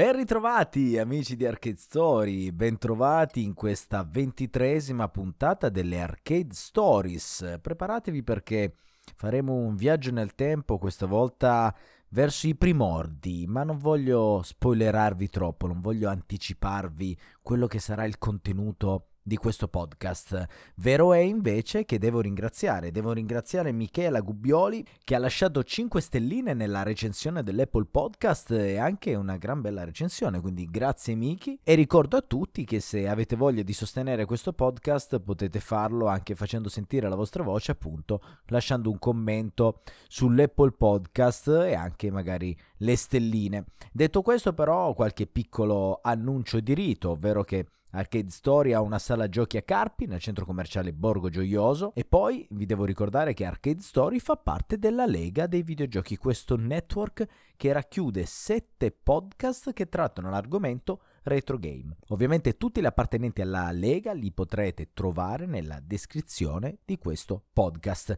Ben ritrovati amici di Arcade Story, bentrovati in questa ventitresima puntata delle Arcade Stories. Preparatevi perché faremo un viaggio nel tempo, questa volta verso i primordi, ma non voglio spoilerarvi troppo, non voglio anticiparvi quello che sarà il contenuto di questo podcast. Vero è invece che devo ringraziare, devo ringraziare Michela Gubbioli che ha lasciato 5 stelline nella recensione dell'Apple Podcast e anche una gran bella recensione, quindi grazie Miki e ricordo a tutti che se avete voglia di sostenere questo podcast potete farlo anche facendo sentire la vostra voce appunto lasciando un commento sull'Apple Podcast e anche magari le stelline. Detto questo però qualche piccolo annuncio di rito, ovvero che Arcade Story ha una sala giochi a Carpi nel centro commerciale Borgo Gioioso e poi vi devo ricordare che Arcade Story fa parte della Lega dei videogiochi, questo network che racchiude sette podcast che trattano l'argomento retro game. Ovviamente tutti gli appartenenti alla Lega li potrete trovare nella descrizione di questo podcast.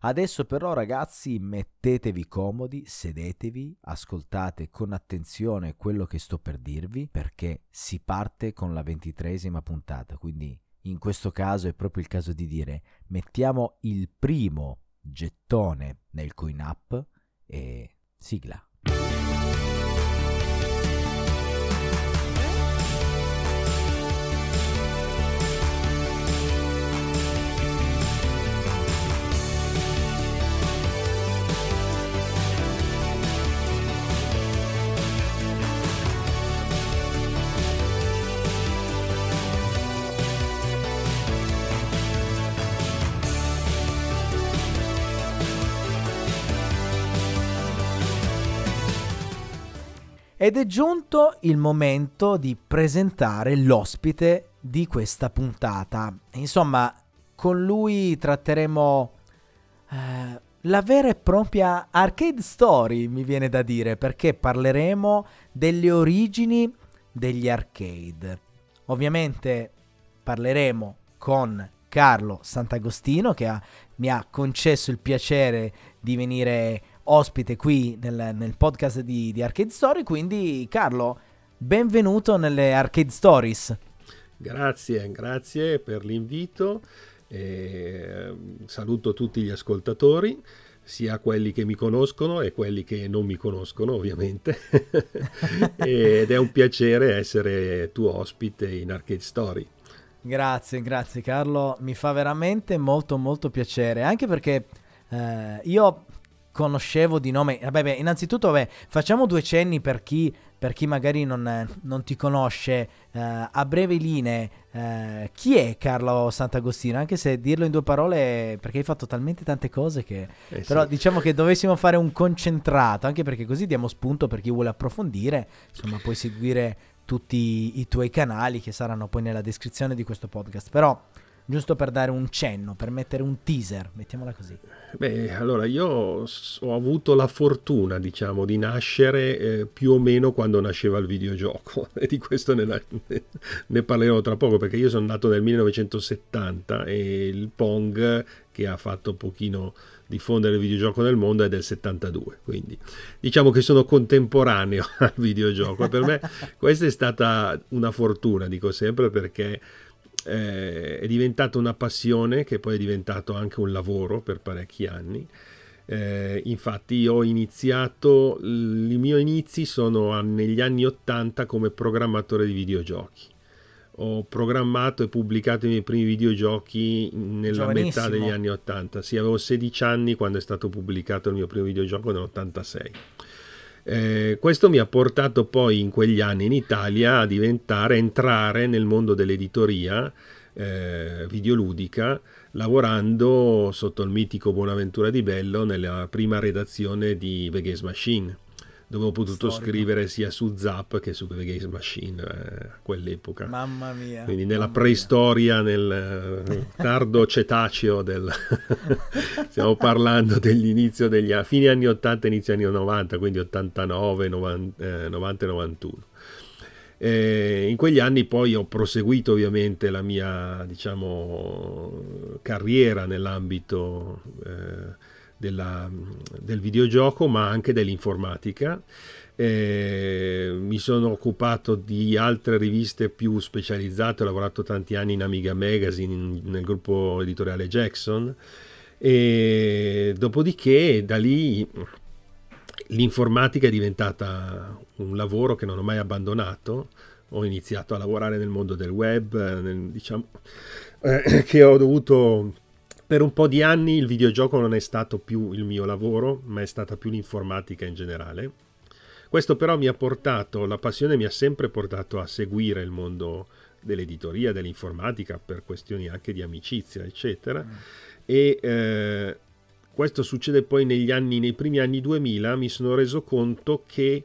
Adesso però ragazzi mettetevi comodi, sedetevi, ascoltate con attenzione quello che sto per dirvi perché si parte con la ventitresima puntata, quindi in questo caso è proprio il caso di dire mettiamo il primo gettone nel coin up e sigla. Ed è giunto il momento di presentare l'ospite di questa puntata. Insomma, con lui tratteremo eh, la vera e propria arcade story, mi viene da dire, perché parleremo delle origini degli arcade. Ovviamente parleremo con Carlo Sant'Agostino che ha, mi ha concesso il piacere di venire ospite qui nel, nel podcast di, di, Arcade Story. Quindi, Carlo, benvenuto nelle Arcade Stories. Grazie, grazie per l'invito. Eh, saluto tutti gli ascoltatori, sia quelli che mi conoscono e quelli che non mi conoscono, ovviamente. Ed è un piacere essere tuo ospite in Arcade Story. Grazie, grazie Carlo, mi fa veramente molto molto piacere, anche perché eh, io conoscevo di nome. Vabbè, beh, innanzitutto, vabbè, facciamo due cenni per chi, per chi magari non, non ti conosce. Uh, a brevi linee, uh, chi è Carlo Sant'Agostino? Anche se dirlo in due parole, perché hai fatto talmente tante cose che... Eh, però sì. diciamo che dovessimo fare un concentrato, anche perché così diamo spunto per chi vuole approfondire. Insomma, puoi seguire tutti i tuoi canali che saranno poi nella descrizione di questo podcast. Però giusto per dare un cenno, per mettere un teaser, mettiamola così. Beh, allora io ho avuto la fortuna, diciamo, di nascere eh, più o meno quando nasceva il videogioco. E di questo ne, ne, parlerò tra poco perché io sono nato nel 1970 e il Pong che ha fatto un pochino diffondere il videogioco nel mondo è del 72 quindi diciamo che sono contemporaneo al videogioco. E per me questa è stata una fortuna dico sempre perché eh, è diventata una passione che poi è diventato anche un lavoro per parecchi anni. Eh, infatti ho iniziato, i miei inizi sono negli anni 80 come programmatore di videogiochi. Ho programmato e pubblicato i miei primi videogiochi nella metà degli anni 80. Sì, avevo 16 anni quando è stato pubblicato il mio primo videogioco nell'86. Eh, questo mi ha portato poi in quegli anni in Italia a diventare, entrare nel mondo dell'editoria eh, videoludica, lavorando sotto il mitico Buonaventura di Bello nella prima redazione di The Games Machine dove ho potuto Storico. scrivere sia su Zap che su The Games Machine eh, a quell'epoca. Mamma mia. Quindi nella preistoria, mia. nel eh, tardo cetaceo del... stiamo parlando dell'inizio degli anni, fine anni 80, inizio anni 90, quindi 89, 90, eh, 90 e 91. Eh, in quegli anni poi ho proseguito ovviamente la mia diciamo carriera nell'ambito eh, della, del videogioco ma anche dell'informatica Eh, mi sono occupato di altre riviste più specializzate, ho lavorato tanti anni in Amiga Magazine, nel gruppo editoriale Jackson e dopodiché da lì l'informatica è diventata un lavoro che non ho mai abbandonato. Ho iniziato a lavorare nel mondo del web, nel, diciamo, eh, che ho dovuto per un po' di anni il videogioco non è stato più il mio lavoro, ma è stata più l'informatica in generale. Questo però mi ha portato, la passione mi ha sempre portato a seguire il mondo dell'editoria, dell'informatica, per questioni anche di amicizia, eccetera. Mm. E eh, questo succede poi negli anni, nei primi anni 2000, mi sono reso conto che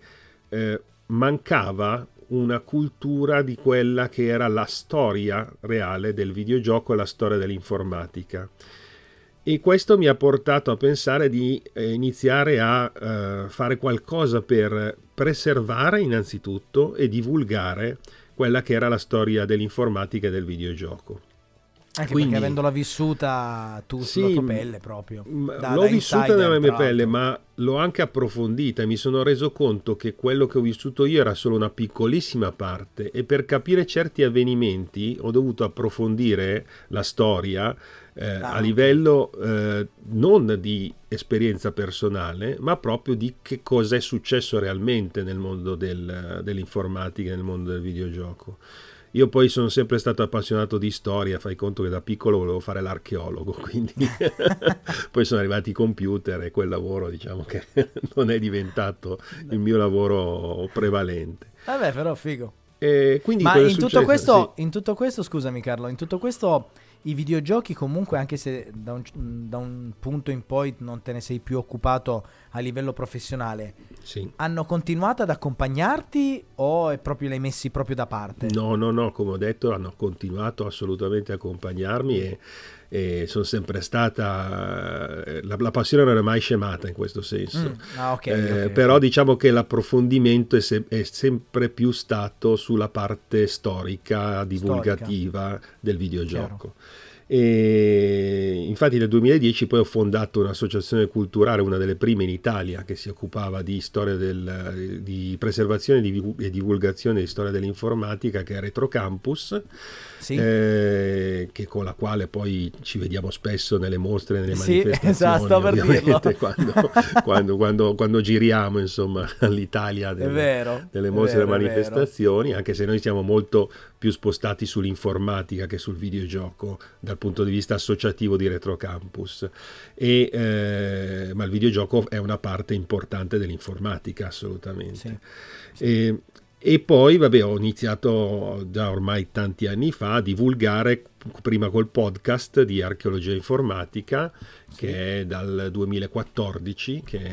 eh, mancava una cultura di quella che era la storia reale del videogioco e la storia dell'informatica. E questo mi ha portato a pensare di eh, iniziare a eh, fare qualcosa per preservare innanzitutto e divulgare quella che era la storia dell'informatica e del videogioco. Anche Quindi, perché avendola vissuta tu sì, sulla tua pelle proprio. Da, l'ho da vissuta nella mia pelle, ma l'ho anche approfondita e mi sono reso conto che quello che ho vissuto io era solo una piccolissima parte e per capire certi avvenimenti ho dovuto approfondire la storia eh, ah, a livello eh, non di esperienza personale, ma proprio di che cosa è successo realmente nel mondo del, dell'informatica, nel mondo del videogioco. Io poi sono sempre stato appassionato di storia, fai conto che da piccolo volevo fare l'archeologo, quindi poi sono arrivati i computer e quel lavoro diciamo che non è diventato il mio lavoro prevalente. Vabbè, però figo. Ma in tutto, questo, sì. in tutto questo, scusami Carlo, in tutto questo i videogiochi comunque anche se da un, da un, punto in poi non te ne sei più occupato a livello professionale sì. hanno continuato ad accompagnarti o è proprio li hai messi proprio da parte? No, no, no, come ho detto hanno continuato assolutamente a accompagnarmi e, e sono sempre stata eh, la, la, passione non è mai scemata in questo senso mm. ah, okay, eh, okay, però okay. diciamo che l'approfondimento è, se, è, sempre più stato sulla parte storica divulgativa storica. del videogioco Chiaro. E infatti nel 2010 poi ho fondato un'associazione culturale, una delle prime in Italia, che si occupava di storia del, di preservazione e divulgazione di storia dell'informatica, che è Retro Campus sì. eh, che con la quale poi ci vediamo spesso nelle mostre, nelle sì, manifestazioni, esatto, quando, quando, quando, quando, giriamo insomma all'Italia delle, vero, delle mostre e manifestazioni, anche se noi siamo molto più spostati sull'informatica che sul videogioco dal punto di vista associativo di Retrocampus. E, eh, ma il videogioco è una parte importante dell'informatica, assolutamente. Sì, sì. E, e poi, vabbè, ho iniziato già ormai tanti anni fa a divulgare, prima col podcast di archeologia informatica, sì. che è dal 2014 che,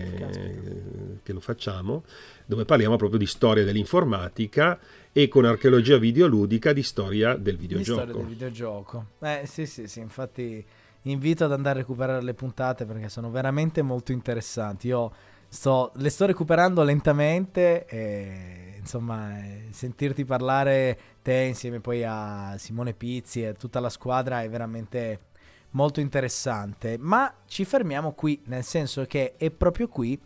che, lo facciamo, dove parliamo proprio di storia dell'informatica e con archeologia videoludica di storia del videogioco. Di storia del videogioco. Eh sì, sì, sì, infatti invito ad andare a recuperare le puntate perché sono veramente molto interessanti. Io sto, le sto recuperando lentamente e insomma, eh, sentirti parlare te insieme poi a Simone Pizzi e a tutta la squadra è veramente molto interessante. Ma ci fermiamo qui, nel senso che è proprio qui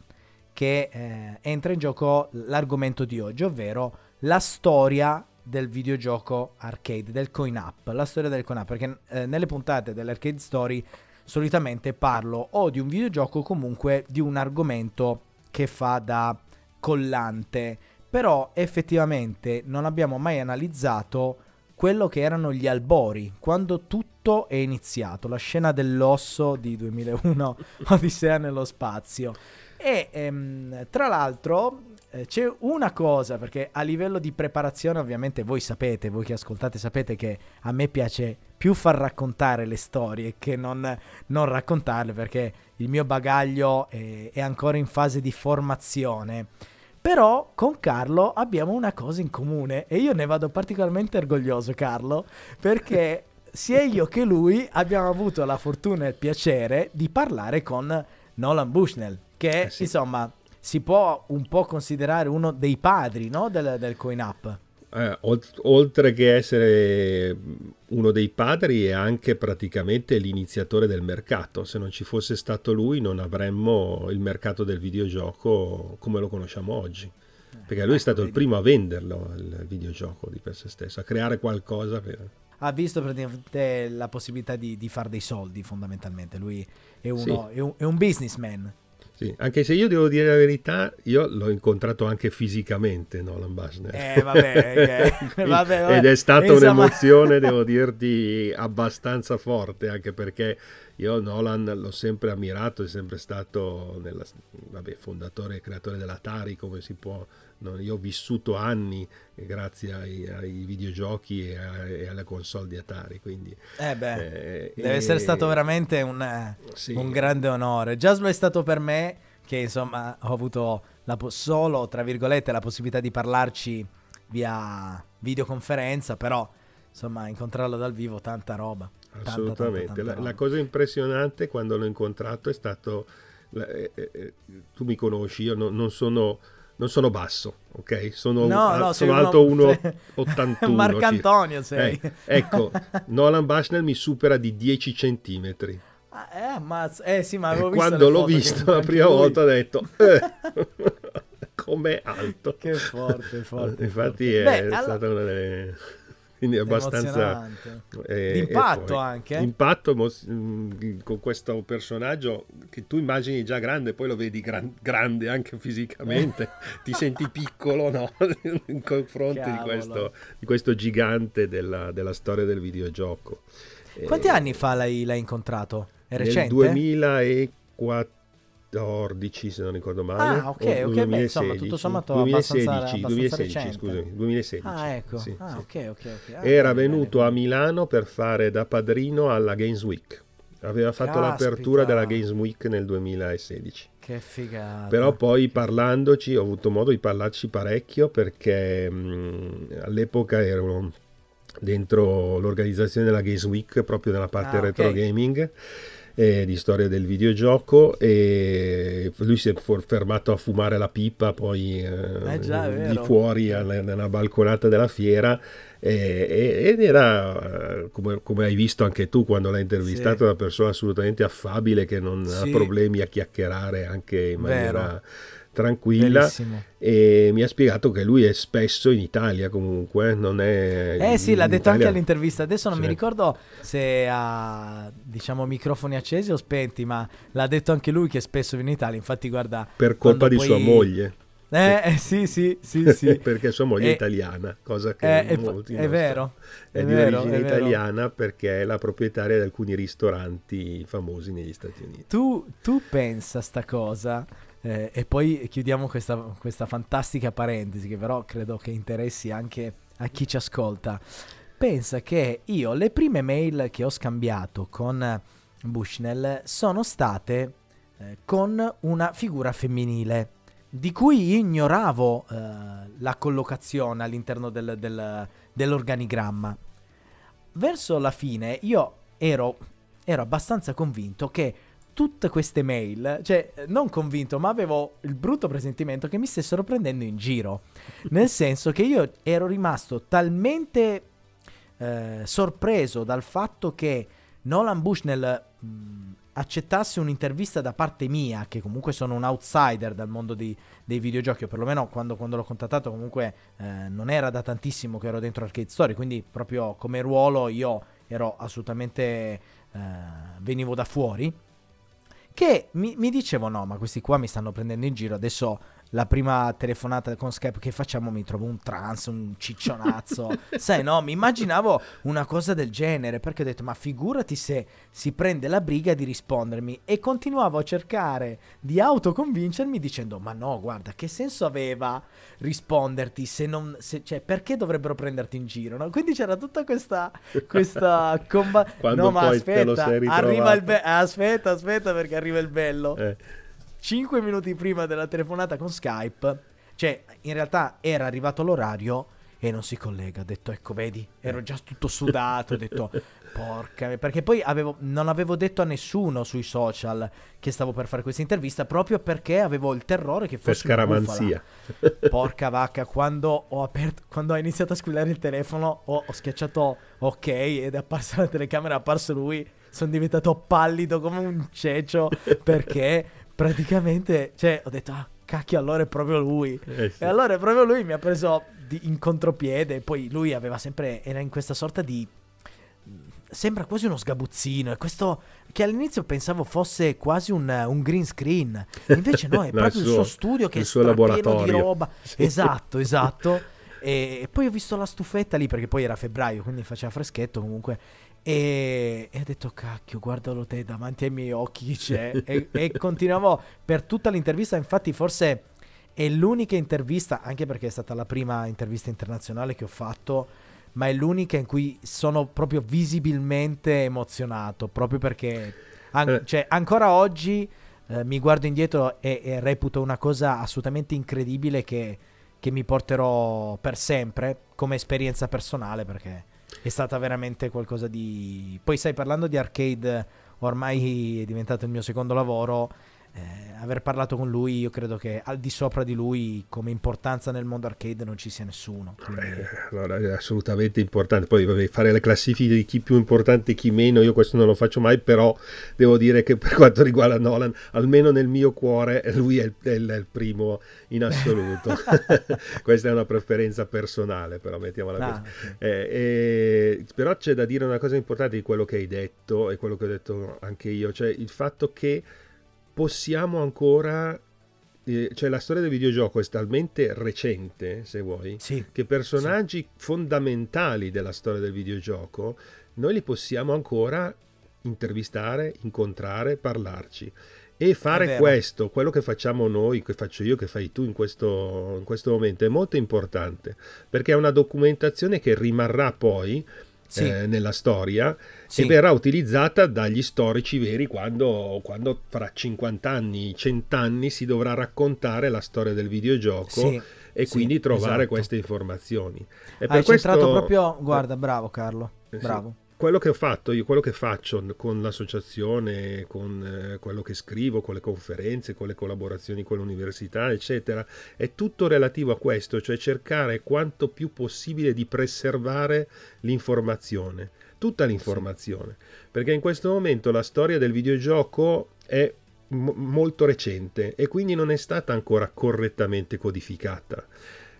che eh, entra in gioco l'argomento di oggi, ovvero la storia del videogioco arcade, del coin up, la storia del coin up, perché eh, nelle puntate dell'arcade story solitamente parlo o di un videogioco o comunque di un argomento che fa da collante però effettivamente non abbiamo mai analizzato quello che erano gli albori, quando tutto è iniziato, la scena dell'osso di 2001, Odissea nello spazio. E ehm, tra l'altro eh, c'è una cosa, perché a livello di preparazione ovviamente voi sapete, voi che ascoltate sapete che a me piace più far raccontare le storie che non, non raccontarle, perché il mio bagaglio è, è ancora in fase di formazione. Però con Carlo abbiamo una cosa in comune e io ne vado particolarmente orgoglioso, Carlo, perché sia io che lui abbiamo avuto la fortuna e il piacere di parlare con Nolan Bushnell, che eh sì. insomma si può un po' considerare uno dei padri no, del, del coin up eh, oltre che essere uno dei padri è anche praticamente l'iniziatore del mercato. Se non ci fosse stato lui non avremmo il mercato del videogioco come lo conosciamo oggi. Perché lui è stato il primo a venderlo il videogioco di per se stesso, a creare qualcosa per... Ha visto praticamente la possibilità di, di fare dei soldi fondamentalmente. Lui è, uno, sì. è, un, è un businessman. Sì, anche se io devo dire la verità, io l'ho incontrato anche fisicamente Nolan Bushnell. Eh, vabbè, okay. vabbè, vabbè. Ed è stata Insomma... un'emozione, devo dirti, abbastanza forte, anche perché io Nolan l'ho sempre ammirato, è sempre stato nella, vabbè, fondatore e creatore dell'Atari, come si può... No? Io ho vissuto anni grazie ai, ai videogiochi e, a, e, alle console di Atari, quindi... Eh beh, eh, deve e... essere stato veramente un, sì. un grande onore. Già lo è stato per me, che insomma ho avuto la, solo, tra virgolette, la possibilità di parlarci via videoconferenza, però insomma incontrarlo dal vivo, tanta roba. Assolutamente. Tanta, tanta, la, la, cosa impressionante quando l'ho incontrato è stato, eh, eh, eh, tu mi conosci, io no, non, sono, non, sono, basso, ok? Sono, no, no, sono alto 1,81. Marcantonio sei. Eh, ecco, Nolan Bushnell mi supera di 10 centimetri. Ah, eh, ammazza. Eh sì, ma avevo visto Quando l'ho visto la prima lui. volta ho detto... Eh, com'è alto. Che forte, forte. Infatti forte. è Beh, stata una delle quindi è abbastanza eh, impatto anche impatto mm, con questo personaggio che tu immagini già grande poi lo vedi gran, grande anche fisicamente ti senti piccolo no? in confronto di questo, di questo, gigante della, della, storia del videogioco quanti eh, anni fa l'hai, l'hai incontrato? è recente? nel 2004 2014 se non ricordo male. Ah, ok, ok, 2016, beh, insomma, tutto sommato 2016, abbastanza, 2016, scusami, 2016. Ah, ecco. Sì, ah, sì. ok, ok, ok. Ah, Era bene, venuto bene. a Milano per fare da padrino alla Games Week. Aveva fatto Caspita. l'apertura della Games Week nel 2016. Che figata. Però poi parlandoci, ho avuto modo di parlarci parecchio perché mh, all'epoca ero dentro l'organizzazione della Games Week proprio nella parte ah, retro okay. gaming eh, di storia del videogioco e lui si è fermato a fumare la pipa poi eh, eh già, di fuori nella balconata della fiera ed era come, come, hai visto anche tu quando l'hai intervistato sì. una persona assolutamente affabile che non sì. ha problemi a chiacchierare anche in maniera Vero tranquilla Bellissimo. e mi ha spiegato che lui è spesso in Italia comunque, non è... Eh sì, l'ha detto Italia. anche all'intervista, adesso non sì. mi ricordo se ha diciamo microfoni accesi o spenti, ma l'ha detto anche lui che spesso viene in Italia, infatti guarda... Per colpa di poi... sua moglie. Eh, eh, sì, sì, sì, sì. perché sua moglie è italiana, cosa che è, molti è vero. È, è di vero, origine è italiana perché è la proprietaria di alcuni ristoranti famosi negli Stati Uniti. Tu, tu pensa sta cosa eh, e poi chiudiamo questa, questa fantastica parentesi che però credo che interessi anche a chi ci ascolta. Pensa che io le prime mail che ho scambiato con Bushnell sono state eh, con una figura femminile di cui ignoravo eh, la collocazione all'interno del, del, dell'organigramma. Verso la fine io ero, ero abbastanza convinto che tutte queste mail, cioè non convinto, ma avevo il brutto presentimento che mi stessero prendendo in giro. Nel senso che io ero rimasto talmente eh, sorpreso dal fatto che Nolan Bushnell mh, accettasse un'intervista da parte mia, che comunque sono un outsider dal mondo di, dei videogiochi, o perlomeno quando, quando l'ho contattato comunque eh, non era da tantissimo che ero dentro Arcade Story, quindi proprio come ruolo io ero assolutamente... Eh, venivo da fuori che mi, mi dicevo no, ma questi qua mi stanno prendendo in giro, adesso la prima telefonata con Skype che facciamo mi trovo un trans, un ciccionazzo. Sai, no, mi immaginavo una cosa del genere perché ho detto, ma figurati se si prende la briga di rispondermi e continuavo a cercare di autoconvincermi dicendo, ma no, guarda, che senso aveva risponderti se non, se, cioè, perché dovrebbero prenderti in giro? No? Quindi c'era tutta questa, questa comba... no, ma aspetta, arriva il be- aspetta, aspetta perché arriva il bello. Eh 5 minuti prima della telefonata con Skype, cioè in realtà era arrivato l'orario e non si collega. Ho detto, ecco, vedi, ero già tutto sudato. ho detto, porca, perché poi avevo, non avevo detto a nessuno sui social che stavo per fare questa intervista proprio perché avevo il terrore che fosse per scaramanzia. Porca vacca, quando ho, aperto, quando ho iniziato a squillare il telefono, ho, ho schiacciato ok ed è apparsa la telecamera, è apparso lui. Sono diventato pallido come un cecio perché praticamente, cioè, ho detto, ah, cacchio, allora è proprio lui. Eh sì. E allora è proprio lui mi ha preso di, in contropiede. Poi lui aveva sempre, era in questa sorta di sembra quasi uno sgabuzzino. E questo che all'inizio pensavo fosse quasi un, un green screen. Invece no, è no, proprio il suo, il suo, studio che è pieno di roba. Sì. Esatto, esatto. E, e, poi ho visto la stufetta lì perché poi era febbraio, quindi faceva freschetto comunque. E, e ho detto, cacchio, guardalo te davanti ai miei occhi chi c'è. e, e continuavo per tutta l'intervista. Infatti, forse è l'unica intervista, anche perché è stata la prima intervista internazionale che ho fatto ma è l'unica in cui sono proprio visibilmente emozionato, proprio perché an- eh. cioè, ancora oggi eh, mi guardo indietro e, e, reputo una cosa assolutamente incredibile che, che mi porterò per sempre come esperienza personale perché è stata veramente qualcosa di... Poi sai, parlando di arcade, ormai è diventato il mio secondo lavoro eh, aver parlato con lui, io credo che al di sopra di lui, come importanza nel mondo arcade, non ci sia nessuno. Quindi... Eh, allora, è assolutamente importante. Poi vabbè, fare le classifiche di chi più importante e chi meno, io questo non lo faccio mai, però devo dire che per quanto riguarda Nolan, almeno nel mio cuore, lui è il, è il, è il primo in assoluto. Questa è una preferenza personale, però mettiamola ah, così. Okay. Eh, però c'è da dire una cosa importante di quello che hai detto e quello che ho detto anche io, cioè il fatto che possiamo ancora eh, cioè la storia del videogioco è talmente recente, se vuoi, sì, che personaggi sì. fondamentali della storia del videogioco noi li possiamo ancora intervistare, incontrare, parlarci. E fare questo, quello che facciamo noi, che faccio io, che fai tu in questo, in questo momento, è molto importante, perché è una documentazione che rimarrà poi sì. eh, nella storia sì. e verrà utilizzata dagli storici veri quando, quando, fra 50 anni, 100 anni si dovrà raccontare la storia del videogioco sì. e quindi trovare esatto. queste informazioni. E Hai questo... centrato proprio, guarda, bravo Carlo, eh, bravo quello che ho fatto, io quello che faccio con l'associazione, con eh, quello che scrivo, con le conferenze, con le collaborazioni con l'università, eccetera, è tutto relativo a questo, cioè cercare quanto più possibile di preservare l'informazione, tutta l'informazione, perché in questo momento la storia del videogioco è m- molto recente e quindi non è stata ancora correttamente codificata.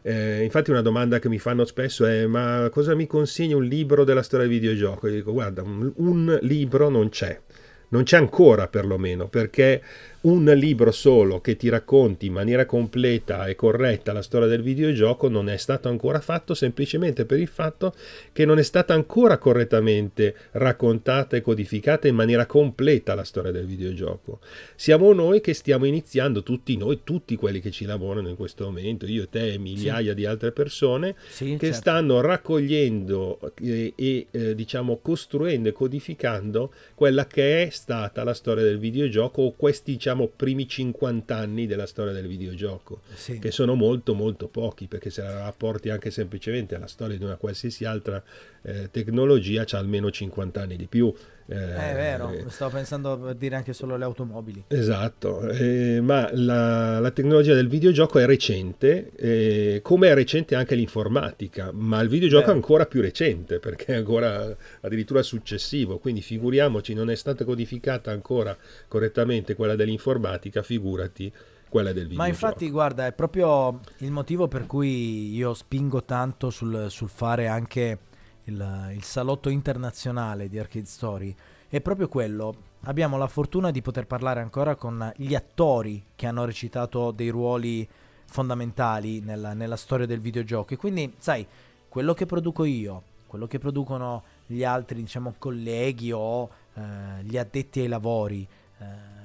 Eh, infatti una domanda che mi fanno spesso è ma cosa mi consiglia un libro della storia del videogioco? Io dico guarda, un, un libro non c'è, non c'è ancora perlomeno, perché un libro solo che ti racconti in maniera completa e corretta la storia del videogioco non è stato ancora fatto semplicemente per il fatto che non è stata ancora correttamente raccontata e codificata in maniera completa la storia del videogioco. Siamo noi che stiamo iniziando, tutti noi, tutti quelli che ci lavorano in questo momento, io, te e migliaia sì. di altre persone, sì, che certo. stanno raccogliendo e, e eh, diciamo costruendo e codificando quella che è stata la storia del videogioco o questi diciamo diciamo primi 50 anni della storia del videogioco, sì. che sono molto molto pochi, perché se la rapporti anche semplicemente alla storia di una qualsiasi altra eh, tecnologia, c'ha almeno 50 anni di più. Eh, è vero, eh, stavo pensando per dire anche solo le automobili. Esatto, eh, ma la, la, tecnologia del videogioco è recente, eh, come è recente anche l'informatica, ma il videogioco Beh. è ancora più recente perché è ancora addirittura successivo, quindi figuriamoci, non è stata codificata ancora correttamente quella dell'informatica, figurati quella del videogioco. Ma infatti, guarda, è proprio il motivo per cui io spingo tanto sul, sul fare anche il, il salotto internazionale di Arcade Story, è proprio quello. Abbiamo la fortuna di poter parlare ancora con gli attori che hanno recitato dei ruoli fondamentali nella, nella storia del videogioco. E quindi, sai, quello che produco io, quello che producono gli altri, diciamo, colleghi o eh, gli addetti ai lavori, eh,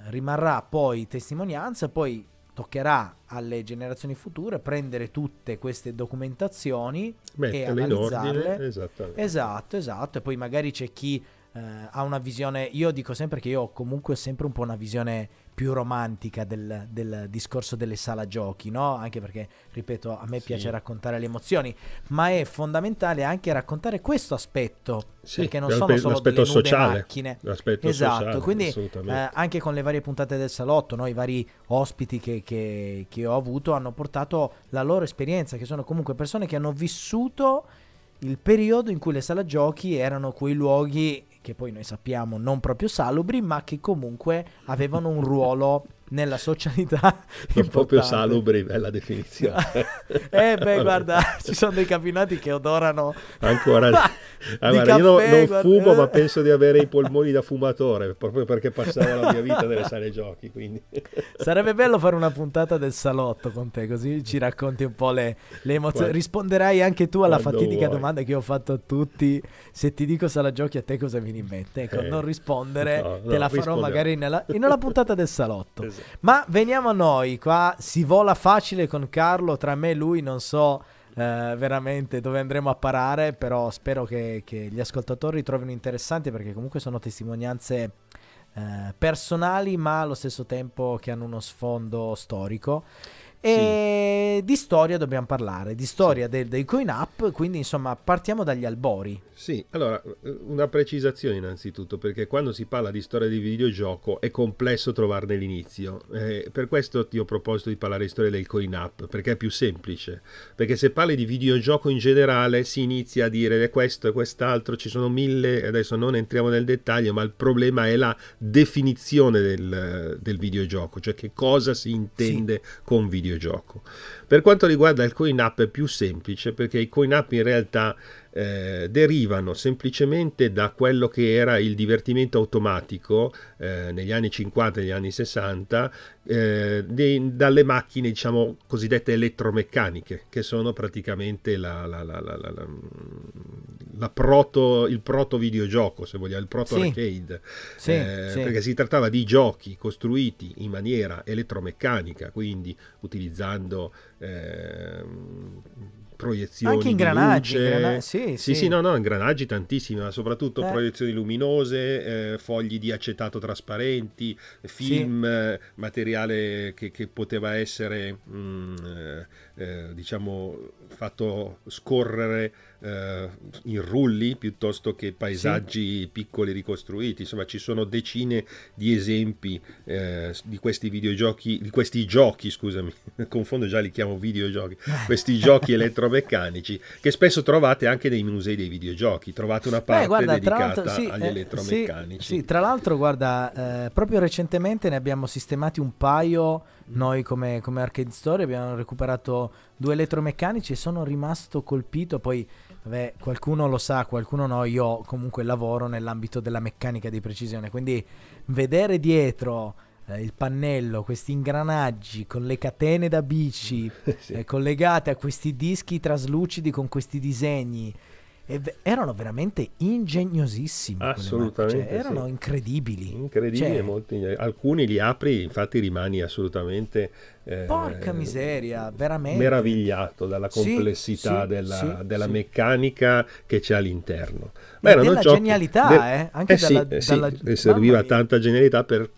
rimarrà poi testimonianza, poi toccherà alle generazioni future prendere tutte queste documentazioni Metterle e analizzarle. Esatto, esatto. E poi magari c'è chi eh, ha una visione. Io dico sempre che io ho comunque sempre un po' una visione più romantica del, del, discorso delle sala giochi, no? Anche perché, ripeto, a me sì. piace raccontare le emozioni, ma è fondamentale anche raccontare questo aspetto, sì, perché non sono solo delle sociale, macchine. L'aspetto esatto, sociale, quindi eh, anche con le varie puntate del salotto, no? i vari ospiti che, che, che ho avuto hanno portato la loro esperienza, che sono comunque persone che hanno vissuto il periodo in cui le sala giochi erano quei luoghi che poi noi sappiamo non proprio salubri, ma che comunque avevano un ruolo nella socialità. Non proprio salubre, bella definizione. eh beh, guarda, ci sono dei cabinati che odorano. Ancora. Ah, guarda, caffè, io no, non guarda. fumo, ma penso di avere i polmoni da fumatore, proprio perché passavo la mia vita nelle sale giochi. Quindi. Sarebbe bello fare una puntata del salotto con te, così ci racconti un po' le, le emozioni. Risponderai anche tu alla fatidica vuoi. domanda che ho fatto a tutti. Se ti dico sala giochi, a te cosa viene in mente? Ecco, eh. non rispondere, no, te no, la farò magari nella, in una puntata del salotto. Esatto. Ma veniamo a noi, qua si vola facile con Carlo, tra me e lui non so eh, veramente dove andremo a parare, però spero che, che, gli ascoltatori trovino interessanti perché comunque sono testimonianze eh, personali ma allo stesso tempo che hanno uno sfondo storico. E sì. di storia dobbiamo parlare, di storia sì. dei, dei coin up, quindi insomma partiamo dagli albori. Sì, allora una precisazione innanzitutto, perché quando si parla di storia di videogioco è complesso trovarne l'inizio. Eh, per questo ti ho proposto di parlare di storia del coin up, perché è più semplice. Perché se parli di videogioco in generale si inizia a dire questo e quest'altro, ci sono mille, adesso non entriamo nel dettaglio, ma il problema è la definizione del, del videogioco, cioè che cosa si intende sì. con videogioco. Per quanto riguarda il coin up è più semplice, perché i coin up in realtà eh, derivano semplicemente da quello che era il divertimento automatico eh, negli anni 50 e negli anni 60 eh, de, dalle macchine diciamo cosiddette elettromeccaniche che sono praticamente la, la, la, la proto, il proto videogioco se vogliamo il proto sì. arcade sì, eh, sì. perché si trattava di giochi costruiti in maniera elettromeccanica quindi utilizzando eh, proiezioni anche ingranaggi, ingrana- sì, sì, sì, sì, no, no, ingranaggi tantissimi, ma soprattutto eh. proiezioni luminose, eh, fogli di acetato trasparenti, film, sì. Eh, materiale che, che, poteva essere, mh, mm, eh, eh, diciamo, fatto scorrere eh, in rulli piuttosto che paesaggi sì. piccoli ricostruiti. Insomma, ci sono decine di esempi eh, di questi videogiochi, di questi giochi, scusami, confondo già li chiamo videogiochi, questi giochi elettromeccanici che spesso trovate anche nei musei dei videogiochi. Trovate una parte Beh, guarda, dedicata sì, agli eh, elettromeccanici. Sì, sì, tra l'altro, guarda, eh, proprio recentemente ne abbiamo sistemati un paio. Noi come, come Arcade Story abbiamo recuperato due elettromeccanici e sono rimasto colpito. Poi Vabbè, qualcuno lo sa, qualcuno no, io comunque lavoro nell'ambito della meccanica di precisione, quindi vedere dietro eh, il pannello, questi ingranaggi con le catene da bici sì. eh, collegate a questi dischi traslucidi con questi disegni, erano veramente ingegnosissimi. Assolutamente. Cioè, erano sì. incredibili. Incredibili, cioè, molti, alcuni li apri, infatti rimani assolutamente... Eh, Porca miseria, veramente. Meravigliato dalla complessità sì, della, sì, della meccanica che c'è all'interno. Beh, della giochi, genialità, de- eh? Anche eh dalla, sì, dalla... sì, serviva tanta genialità per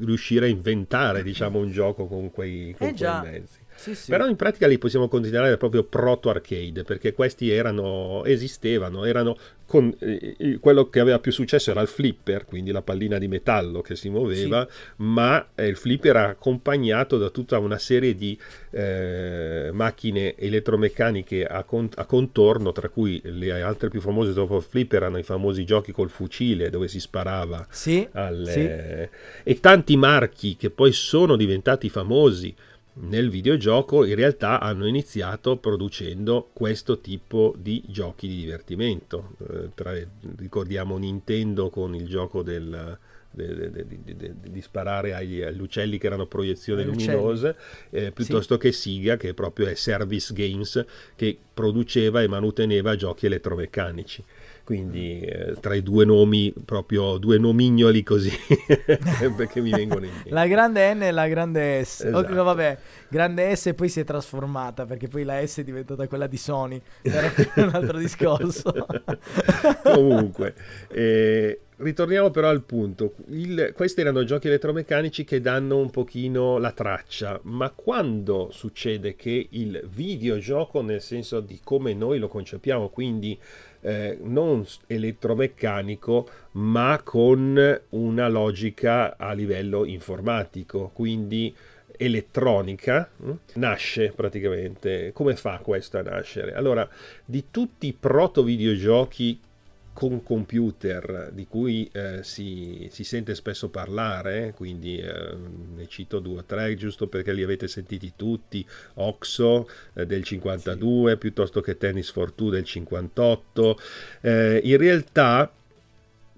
riuscire a inventare, diciamo, un gioco con quei, con eh quei mezzi. Sì, sì. Però in pratica li possiamo considerare proprio proto arcade perché questi erano, esistevano, erano con, eh, quello che aveva più successo era il flipper, quindi la pallina di metallo che si muoveva, sì. ma eh, il flipper era accompagnato da tutta una serie di eh, macchine elettromeccaniche a, con, a, contorno, tra cui le altre più famose dopo il flipper erano i famosi giochi col fucile dove si sparava alle... e tanti marchi che poi sono diventati famosi nel videogioco in realtà hanno iniziato producendo questo tipo di giochi di divertimento. Eh, tra, ricordiamo Nintendo con il gioco del, de, de, de, di sparare agli, agli, uccelli che erano proiezioni luminose, eh, piuttosto sì. che Siga che proprio è Service Games che produceva e manuteneva giochi elettromeccanici quindi eh, tra i due nomi, proprio due nomignoli così, perché mi vengono in mente. La grande N e la grande S. Esatto. No, vabbè, grande S poi si è trasformata, perché poi la S è diventata quella di Sony, era un altro discorso. Comunque, eh, ritorniamo però al punto. Il, questi erano giochi elettromeccanici che danno un pochino la traccia, ma quando succede che il videogioco, nel senso di come noi lo concepiamo, quindi eh, non elettromeccanico, ma con una logica a livello informatico, quindi elettronica, hm, nasce praticamente. Come fa questo a nascere? Allora, di tutti i proto videogiochi con computer di cui eh, si, si, sente spesso parlare, quindi eh, ne cito due o tre giusto perché li avete sentiti tutti, Oxo eh, del 52 sì. piuttosto che Tennis for Two del 58, eh, in realtà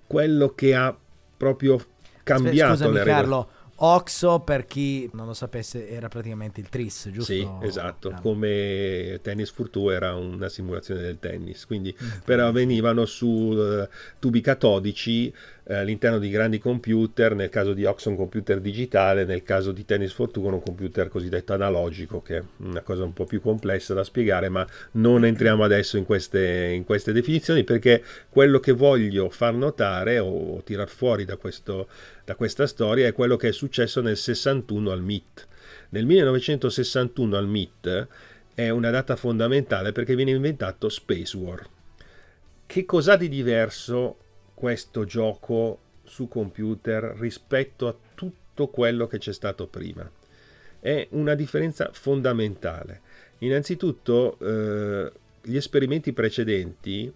quello che ha proprio cambiato Scusami, le regole. Carlo, Oxo, per chi non lo sapesse, era praticamente il tris, giusto? Sì, esatto, ah. come Tennis for Two era una simulazione del tennis, quindi mm. però venivano su uh, tubi catodici eh, all'interno di grandi computer, nel caso di Oxon computer digitale, nel caso di Tennis for Two un computer cosiddetto analogico, che è una cosa un po' più complessa da spiegare, ma non entriamo adesso in queste, in queste definizioni perché quello che voglio far notare o tirar fuori da questo da questa storia è quello che è successo nel 61 al MIT. Nel 1961 al MIT è una data fondamentale perché viene inventato Space War. Che cos'ha di diverso questo gioco su computer rispetto a tutto quello che c'è stato prima? È una differenza fondamentale. Innanzitutto eh, gli esperimenti precedenti,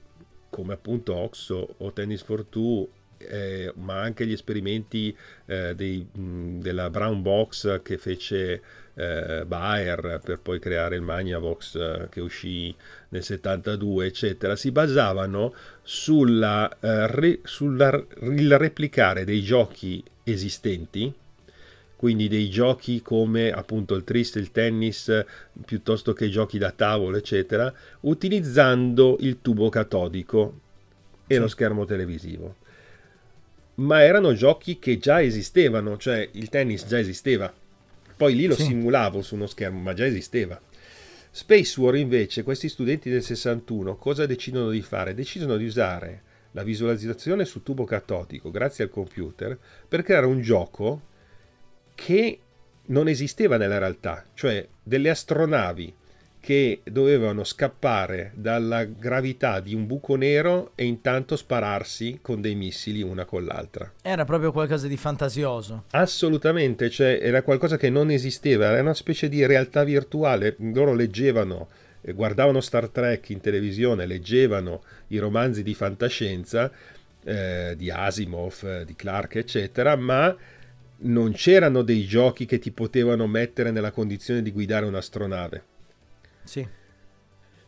come appunto Oxo o Tennis for Two eh, ma anche gli esperimenti eh, dei, mh, della Brown Box che fece eh, Bayer per poi creare il Magnavox eh, che uscì nel 72, eccetera, si basavano sulla, eh, re, sulla il replicare dei giochi esistenti quindi dei giochi come appunto il trist, il tennis, piuttosto che giochi da tavolo, eccetera, utilizzando il tubo catodico e sì. lo schermo televisivo ma erano giochi che già esistevano, cioè il tennis già esisteva. Poi lì lo sì. simulavo su uno schermo, ma già esisteva. Space War invece, questi studenti del 61 cosa decidono di fare? Decidono di usare la visualizzazione su tubo catodico grazie al computer per creare un gioco che non esisteva nella realtà, cioè delle astronavi che dovevano scappare dalla gravità di un buco nero e intanto spararsi con dei missili una con l'altra. Era proprio qualcosa di fantasioso. Assolutamente, cioè era qualcosa che non esisteva, era una specie di realtà virtuale. Loro leggevano, eh, guardavano Star Trek in televisione, leggevano i romanzi di fantascienza eh, di Asimov, eh, di Clark, eccetera, ma non c'erano dei giochi che ti potevano mettere nella condizione di guidare un'astronave sì.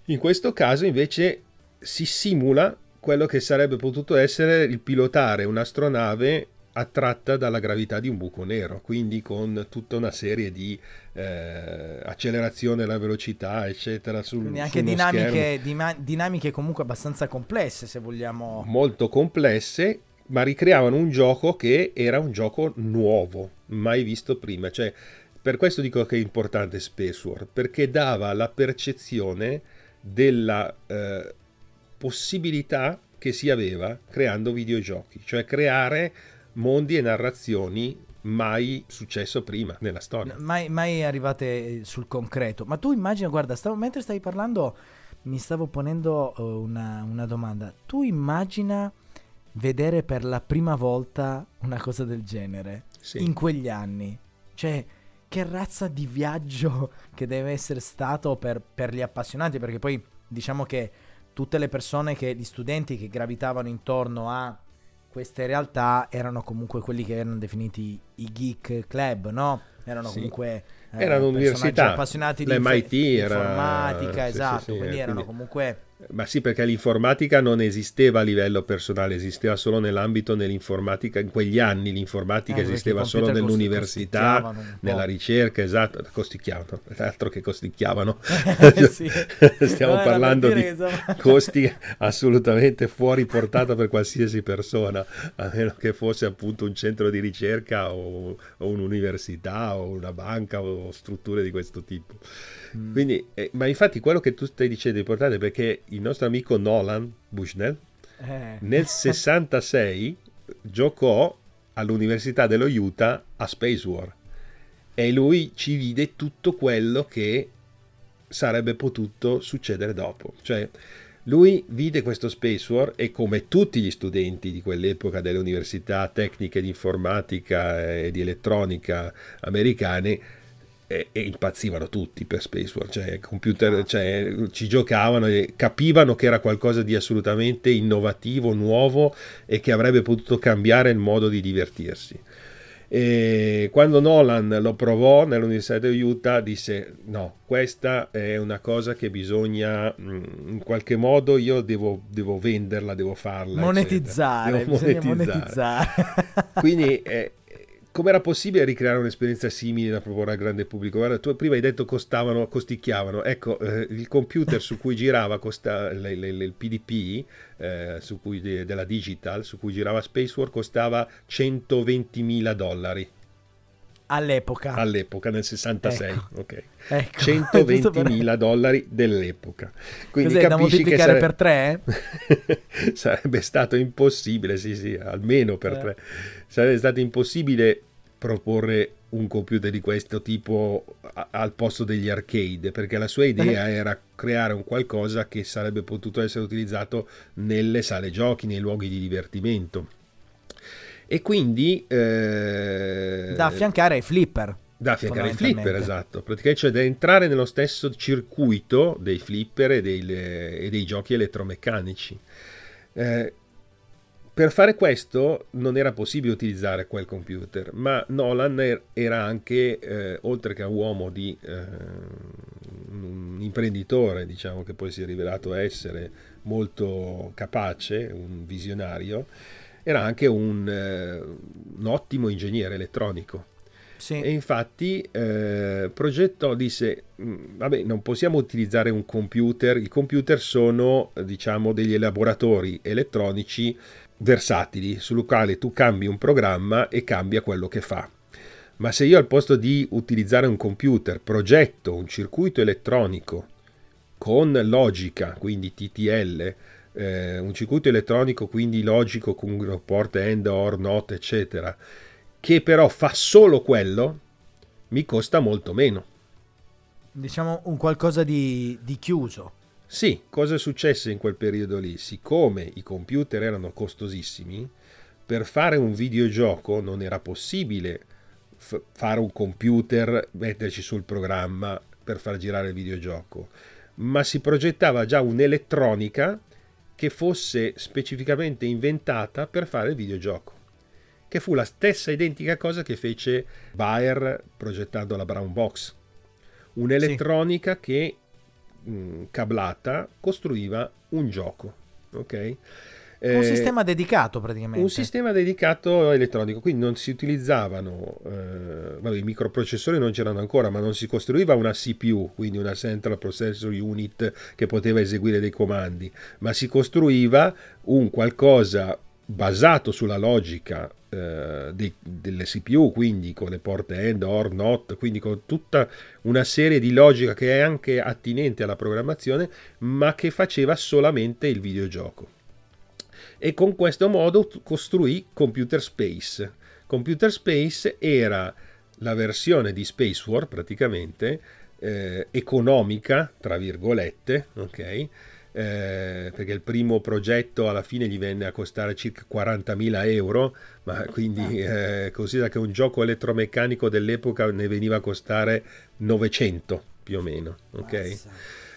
In questo caso invece si simula quello che sarebbe potuto essere il pilotare un'astronave attratta dalla gravità di un buco nero, quindi con tutta una serie di eh, accelerazione della velocità, eccetera. Sul, quindi anche dinamiche, dima, dinamiche comunque abbastanza complesse, se vogliamo. Molto complesse, ma ricreavano un gioco che era un gioco nuovo, mai visto prima. Cioè, per questo dico che è importante Space War, perché dava la percezione della eh, possibilità che si aveva creando videogiochi, cioè creare mondi e narrazioni mai successo prima nella storia. Mai, mai arrivate sul concreto. Ma tu immagina, guarda, stavo, mentre stavi parlando mi stavo ponendo uh, una, una domanda. Tu immagina vedere per la prima volta una cosa del genere sì. in quegli anni? Cioè, che razza di viaggio che deve essere stato per, per gli appassionati, perché poi diciamo che tutte le persone, che, gli studenti che gravitavano intorno a queste realtà erano comunque quelli che erano definiti i geek club, no? Erano sì. comunque eh, erano università appassionati di MIT informatica, era... esatto, sì, sì, quindi erano quindi... comunque ma sì, perché l'informatica non esisteva a livello personale, esisteva solo nell'ambito dell'informatica. In quegli anni l'informatica eh, esisteva solo nell'università, nella ricerca, esatto, costicchiavano, altro che costicchiavano. Stiamo no, parlando di costi assolutamente fuori portata per qualsiasi persona, a meno che fosse appunto un centro di ricerca o, o un'università o una banca o strutture di questo tipo. Mm. Quindi, eh, ma infatti quello che tu stai dicendo è importante perché il nostro amico Nolan Bushnell eh. nel 66 giocò all'Università dello Utah a Space War e lui ci vide tutto quello che sarebbe potuto succedere dopo. Cioè, lui vide questo Space War e come tutti gli studenti di quell'epoca delle università tecniche di informatica e di elettronica americane, e, e, impazzivano tutti per Space War, cioè, computer, cioè, ci giocavano e capivano che era qualcosa di assolutamente innovativo, nuovo e che avrebbe potuto cambiare il modo di divertirsi. E quando Nolan lo provò nell'Università di Utah disse no, questa è una cosa che bisogna mm, in qualche modo io devo, devo venderla, devo farla. Monetizzare, devo monetizzare. monetizzare. Quindi eh, come era possibile ricreare un'esperienza simile da proporre al grande pubblico? Guarda, tu prima hai detto costavano, costicchiavano. Ecco, eh, il computer su cui girava costa, le, le, le, il PDP eh, cui, della Digital, su cui girava Spacewar, costava 120 mila dollari. All'epoca. All'epoca, nel 66, ecco. ok. Ecco. 120 mila dollari dell'epoca. Quindi Cos'è, da moltiplicare sare... per tre? sarebbe stato impossibile, sì sì, almeno per eh. tre. Sarebbe stato impossibile proporre un computer di questo tipo al posto degli arcade, perché la sua idea era creare un qualcosa che sarebbe potuto essere utilizzato nelle sale giochi, nei luoghi di divertimento. E quindi... Eh, da affiancare ai flipper. Da affiancare ai flipper, esatto. Praticamente cioè da entrare nello stesso circuito dei flipper e dei, e dei giochi elettromeccanici. Eh, per fare questo non era possibile utilizzare quel computer, ma Nolan era anche, eh, oltre che un uomo di eh, un imprenditore, diciamo che poi si è rivelato essere molto capace, un visionario, era anche un, eh, un ottimo ingegnere elettronico. Sì. E infatti eh, progettò, disse, mm, vabbè, non possiamo utilizzare un computer, i computer sono, diciamo, degli elaboratori elettronici versatili sul quale tu cambi un programma e cambia quello che fa. Ma se io al posto di utilizzare un computer progetto un circuito elettronico con logica, quindi TTL, eh, un circuito elettronico quindi logico con porte AND, OR, NOT, eccetera, che però fa solo quello, mi costa molto meno. Diciamo un qualcosa di, di chiuso. Sì, cosa è successo in quel periodo lì? Siccome i computer erano costosissimi, per fare un videogioco non era possibile f- fare un computer, metterci sul programma per far girare il videogioco, ma si progettava già un'elettronica che fosse specificamente inventata per fare il videogioco, che fu la stessa identica cosa che fece Bayer progettando la Brown Box, un'elettronica sì. che mh, mm, cablata costruiva un gioco. Ok? un eh, sistema dedicato praticamente. Un sistema dedicato elettronico, quindi non si utilizzavano, eh, vabbè, i microprocessori non c'erano ancora, ma non si costruiva una CPU, quindi una Central Processor Unit che poteva eseguire dei comandi, ma si costruiva un qualcosa basato sulla logica eh, di, delle CPU, quindi con le porte AND, OR, NOT, quindi con tutta una serie di logica che è anche attinente alla programmazione, ma che faceva solamente il videogioco. E con questo modo costruì Computer Space. Computer Space era la versione di Space War praticamente eh, economica, tra virgolette, ok? Eh, perché il primo progetto alla fine gli venne a costare circa 40.000 euro, ma quindi eh, considera che un gioco elettromeccanico dell'epoca ne veniva a costare 900 più o meno. Ok?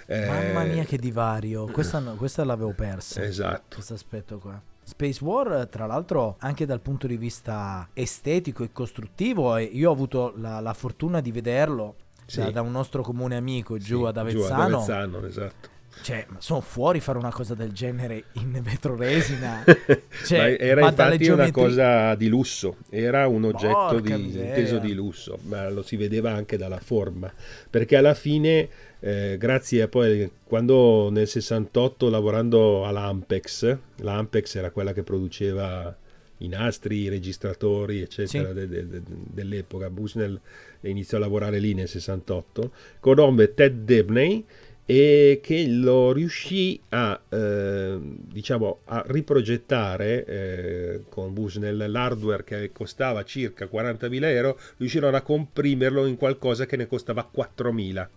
Eh, Mamma mia che divario, questa, questa l'avevo persa. Esatto. Questo aspetto qua. Space War, tra l'altro, anche dal punto di vista estetico e costruttivo, io ho avuto la, la fortuna di vederlo sì. da, da, un nostro comune amico giù sì, ad Avezzano. Giù ad Avezzano, esatto cioè, sono fuori fare una cosa del genere in vetroresina. Cioè, era infatti geometrie... una cosa di lusso, era un oggetto di, inteso di lusso, ma lo si vedeva anche dalla forma, perché alla fine, eh, grazie a poi, quando nel 68 lavorando all'Ampex, l'Ampex era quella che produceva i nastri, i registratori, eccetera, sì. de, de, de, dell'epoca, Bushnell iniziò a lavorare lì nel 68, conobbe Ted Debney, e che lo riuscì a, eh, diciamo, a riprogettare eh, con Bushnell l'hardware che costava circa 40.000 euro, riuscirono a comprimerlo in qualcosa che ne costava 4.000,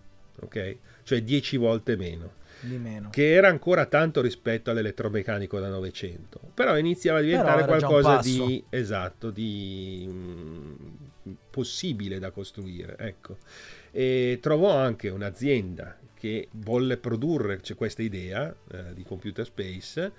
ok? Cioè 10 volte meno. meno. Che era ancora tanto rispetto all'elettromeccanico da 900, però iniziava a diventare qualcosa di esatto, di mh, mm, possibile da costruire, ecco. e trovò anche un'azienda che volle produrre cioè, questa idea eh, di computer space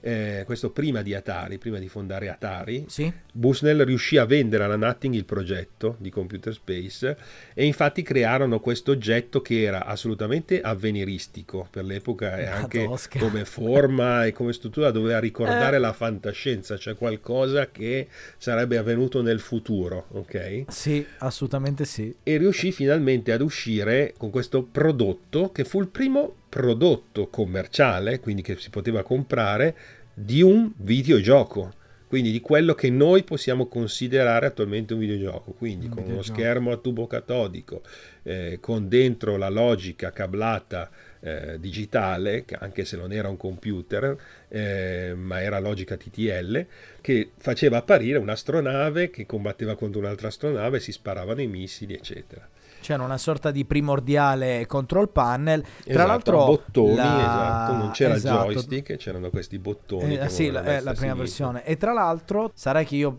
eh, questo prima di Atari, prima di fondare Atari, sì. Bushnell riuscì a vendere alla Nutting il progetto di Computer Space e infatti crearono questo oggetto che era assolutamente avveniristico per l'epoca e anche tosca. come forma e come struttura doveva ricordare eh. la fantascienza, cioè qualcosa che sarebbe avvenuto nel futuro, ok? Sì, assolutamente sì. E riuscì finalmente ad uscire con questo prodotto che fu il primo prodotto commerciale, quindi che si poteva comprare, di un videogioco. Quindi di quello che noi possiamo considerare attualmente un videogioco. Quindi un con videogioco. uno schermo a tubo catodico, eh, con dentro la logica cablata eh, digitale, anche se non era un computer, eh, ma era logica TTL, che faceva apparire un'astronave che combatteva contro un'altra astronave, si sparavano i missili, eccetera c'era una sorta di primordiale control panel. Tra esatto, l'altro, bottoni, la... esatto, non c'era esatto. il joystick, c'erano questi bottoni. Eh, sì, la, eh, la prima versione. E tra l'altro, sarà che io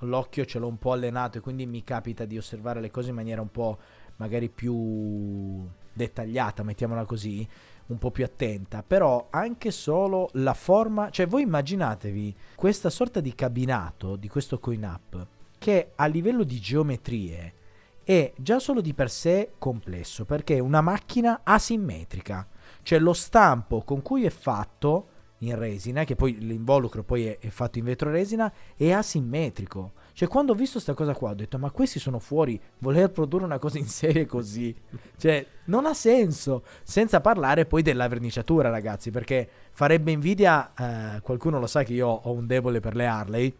l'occhio ce l'ho un po' allenato e quindi mi capita di osservare le cose in maniera un po' magari più dettagliata, mettiamola così, un po' più attenta, però anche solo la forma, cioè voi immaginatevi questa sorta di cabinato di questo coin up che a livello di geometrie è già solo di per sé complesso perché è una macchina asimmetrica, cioè lo stampo con cui è fatto in resina, che poi l'involucro poi è, fatto in vetro resina, è asimmetrico. Cioè quando ho visto questa cosa qua ho detto ma questi sono fuori, voler produrre una cosa in serie così, cioè non ha senso, senza parlare poi della verniciatura ragazzi, perché farebbe invidia, eh, qualcuno lo sa che io ho un debole per le Harley,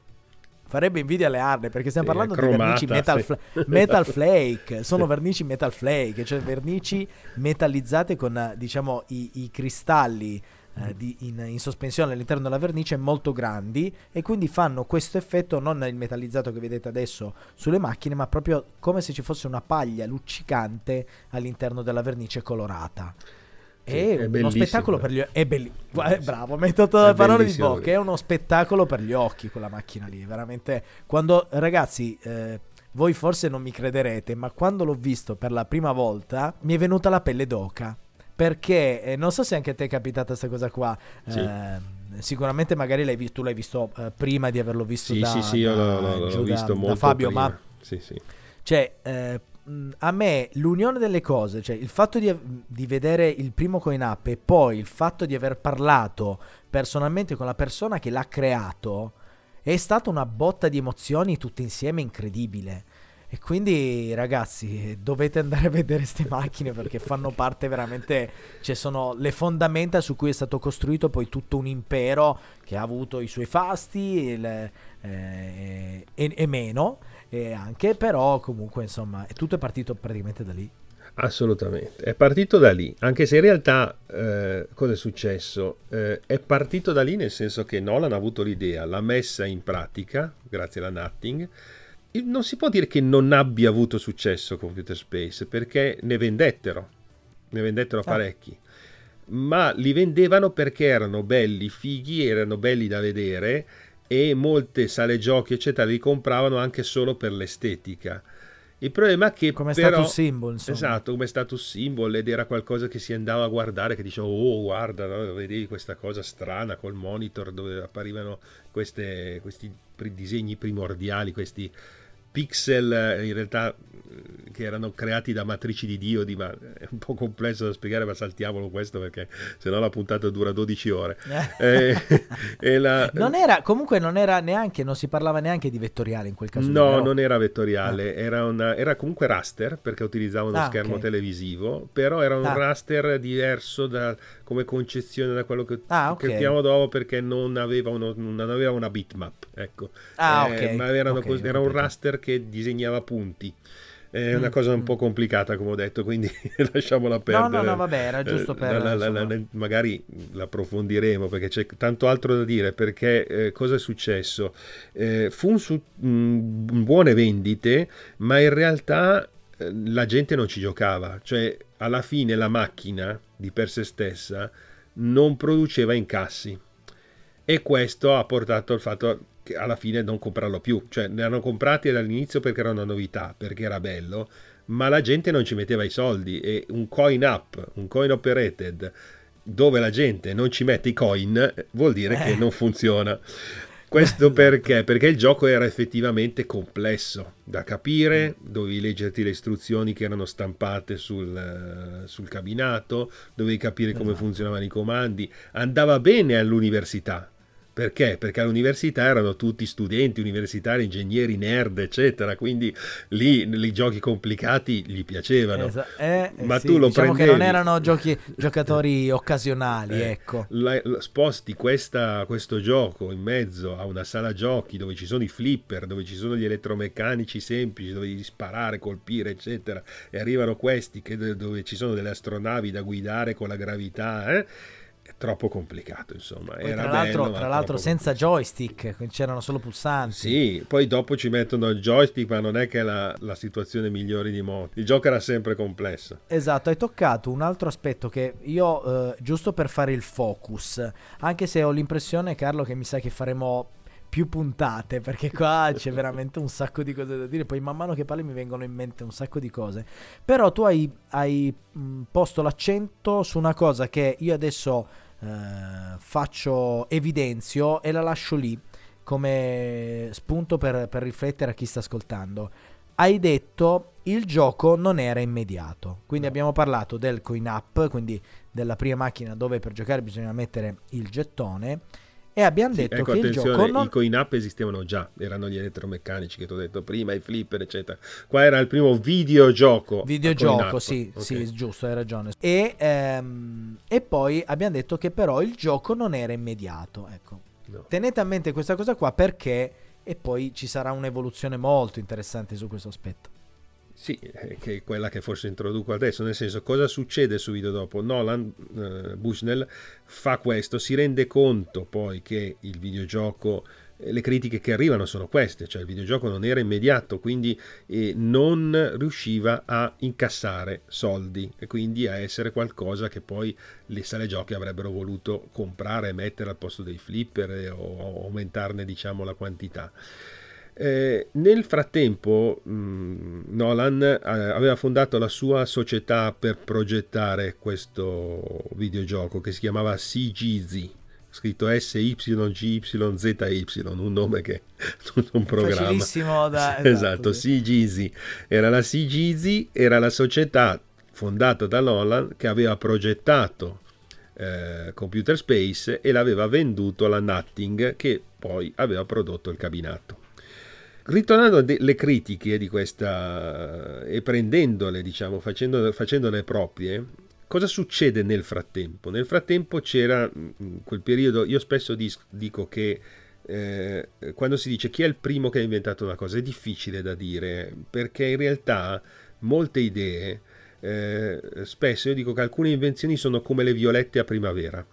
farebbe invidia alle Harley perché stiamo sì, parlando cromata, di vernici metal, sì. fl- metal flake sono vernici metal flake cioè vernici metallizzate con diciamo i, i cristalli eh, di, in, in, sospensione all'interno della vernice molto grandi e quindi fanno questo effetto non il metallizzato che vedete adesso sulle macchine ma proprio come se ci fosse una paglia luccicante all'interno della vernice colorata è, è uno spettacolo per gli occhi. È bellissimo. Eh, bravo, metto tutte le parole di bocca. È uno spettacolo per gli occhi quella macchina lì. Veramente. Quando, ragazzi, eh, voi forse non mi crederete, ma quando l'ho visto per la prima volta mi è venuta la pelle d'oca. Perché eh, non so se anche a te è capitata questa cosa qua. Sì. Eh, sicuramente magari l'hai visto, tu l'hai visto uh, prima di averlo visto sì, da, sì, sì, io l'ho, l'ho, l'ho visto da, molto da Fabio, prima. ma sì, sì. Cioè, eh, a me l'unione delle cose, cioè il fatto di, di, vedere il primo coin up e poi il fatto di aver parlato personalmente con la persona che l'ha creato è stata una botta di emozioni tutte insieme incredibile. E quindi ragazzi dovete andare a vedere queste macchine perché fanno parte veramente, cioè sono le fondamenta su cui è stato costruito poi tutto un impero che ha avuto i suoi fasti il, eh, e, e meno e anche, però comunque insomma è tutto è partito praticamente da lì. Assolutamente, è partito da lì, anche se in realtà eh, cosa è successo? Eh, è partito da lì nel senso che Nolan ha avuto l'idea, l'ha messa in pratica grazie alla Nutting. Non si può dire che non abbia avuto successo Computer Space perché ne vendettero, ne vendettero ah. parecchi, ma li vendevano perché erano belli, fighi, erano belli da vedere e molte sale giochi eccetera li compravano anche solo per l'estetica. Il problema è che come però, status symbol, insomma. esatto, come status symbol ed era qualcosa che si andava a guardare che diceva "Oh, guarda, no? vedevi questa cosa strana col monitor dove apparivano queste, questi disegni primordiali, questi pixel eh, in realtà eh, che erano creati da matrici di diodi, ma è un po' complesso da spiegare, ma saltiamolo questo perché sennò la puntata dura 12 ore. eh, la... Non era, comunque non era neanche, non si parlava neanche di vettoriale in quel caso. No, non era vettoriale, ah. era, una, era, comunque raster perché utilizzava uno ah, schermo okay. televisivo, però era un ah. raster diverso da, come concezione da quello che, ah, okay. che dopo perché non aveva, uno, non aveva, una bitmap, ecco. Ah, eh, okay. Ma erano, era un raster che disegnava punti. È una mm, cosa un mm. po' complicata, come ho detto, quindi lasciamola perdere. No, no, no, vabbè, era giusto per... La, la, la, magari l'approfondiremo perché c'è tanto altro da dire, perché eh, cosa è successo? Eh, fu un su, mh, buone vendite, ma in realtà eh, la gente non ci giocava, cioè alla fine la macchina di per sé stessa non produceva incassi e questo ha portato al fatto alla fine non comprarlo più, cioè ne hanno comprati dall'inizio perché era una novità, perché era bello, ma la gente non ci metteva i soldi e un coin up, un coin operated dove la gente non ci mette i coin vuol dire eh. che non funziona. Questo perché? Perché il gioco era effettivamente complesso da capire, dovevi leggerti le istruzioni che erano stampate sul, sul cabinato, dovevi capire come esatto. funzionavano i comandi, andava bene all'università, perché? Perché all'università erano tutti studenti, universitari, ingegneri, nerd, eccetera, quindi lì i giochi complicati gli piacevano. Esa- eh, Ma sì, tu lo diciamo prendevi... che non erano giochi, giocatori occasionali, eh, ecco. La, la, sposti questa, questo gioco in mezzo a una sala giochi dove ci sono i flipper, dove ci sono gli elettromeccanici semplici, dove devi sparare, colpire, eccetera, e arrivano questi che, dove ci sono delle astronavi da guidare con la gravità, eh? Troppo complicato, insomma. Era tra l'altro, bello, tra l'altro senza joystick, c'erano solo pulsanti. Sì, poi dopo ci mettono il joystick, ma non è che è la, la situazione migliore di modo. Il gioco era sempre complesso. Esatto, hai toccato un altro aspetto che io, eh, giusto per fare il focus, anche se ho l'impressione, Carlo, che mi sa che faremo più puntate perché qua c'è veramente un sacco di cose da dire poi man mano che parli mi vengono in mente un sacco di cose però tu hai, hai posto l'accento su una cosa che io adesso eh, faccio evidenzio e la lascio lì come spunto per, per riflettere a chi sta ascoltando. Hai detto il gioco non era immediato, quindi no. abbiamo parlato del coin up, quindi della prima macchina dove per giocare bisogna mettere il gettone e abbiamo detto sì, ecco, che il gioco non... i coin up esistevano già, erano gli elettromeccanici che ti ho detto prima, i flipper eccetera. Qua era il primo videogioco. Videogioco, sì, okay. sì, giusto, hai ragione. E, ehm, e, poi abbiamo detto che però il gioco non era immediato, ecco. No. Tenete a mente questa cosa qua perché e poi ci sarà un'evoluzione molto interessante su questo aspetto. Sì, eh, che è quella che forse introduco adesso, nel senso cosa succede subito dopo? Nolan, uh, Bushnell, fa questo, si rende conto poi che il videogioco, eh, le critiche che arrivano sono queste, cioè il videogioco non era immediato, quindi eh, non riusciva a incassare soldi e quindi a essere qualcosa che poi le sale giochi avrebbero voluto comprare e mettere al posto dei flipper o aumentarne diciamo la quantità. Eh, nel frattempo mh, mm, Nolan eh, aveva fondato la sua società per progettare questo videogioco che si chiamava CGZ, scritto SYGYZY, un nome che un programma. Facilissimo da... Esatto, esatto CGZ. Era la CGZ, era la società fondata da Nolan che aveva progettato eh, Computer Space e l'aveva venduto alla Nutting che poi aveva prodotto il cabinato. Ritornando alle critiche di questa e prendendole, diciamo, facendole, facendole proprie, cosa succede nel frattempo? Nel frattempo c'era in quel periodo, io spesso dico che eh, quando si dice chi è il primo che ha inventato una cosa è difficile da dire perché in realtà molte idee, eh, spesso io dico che alcune invenzioni sono come le violette a primavera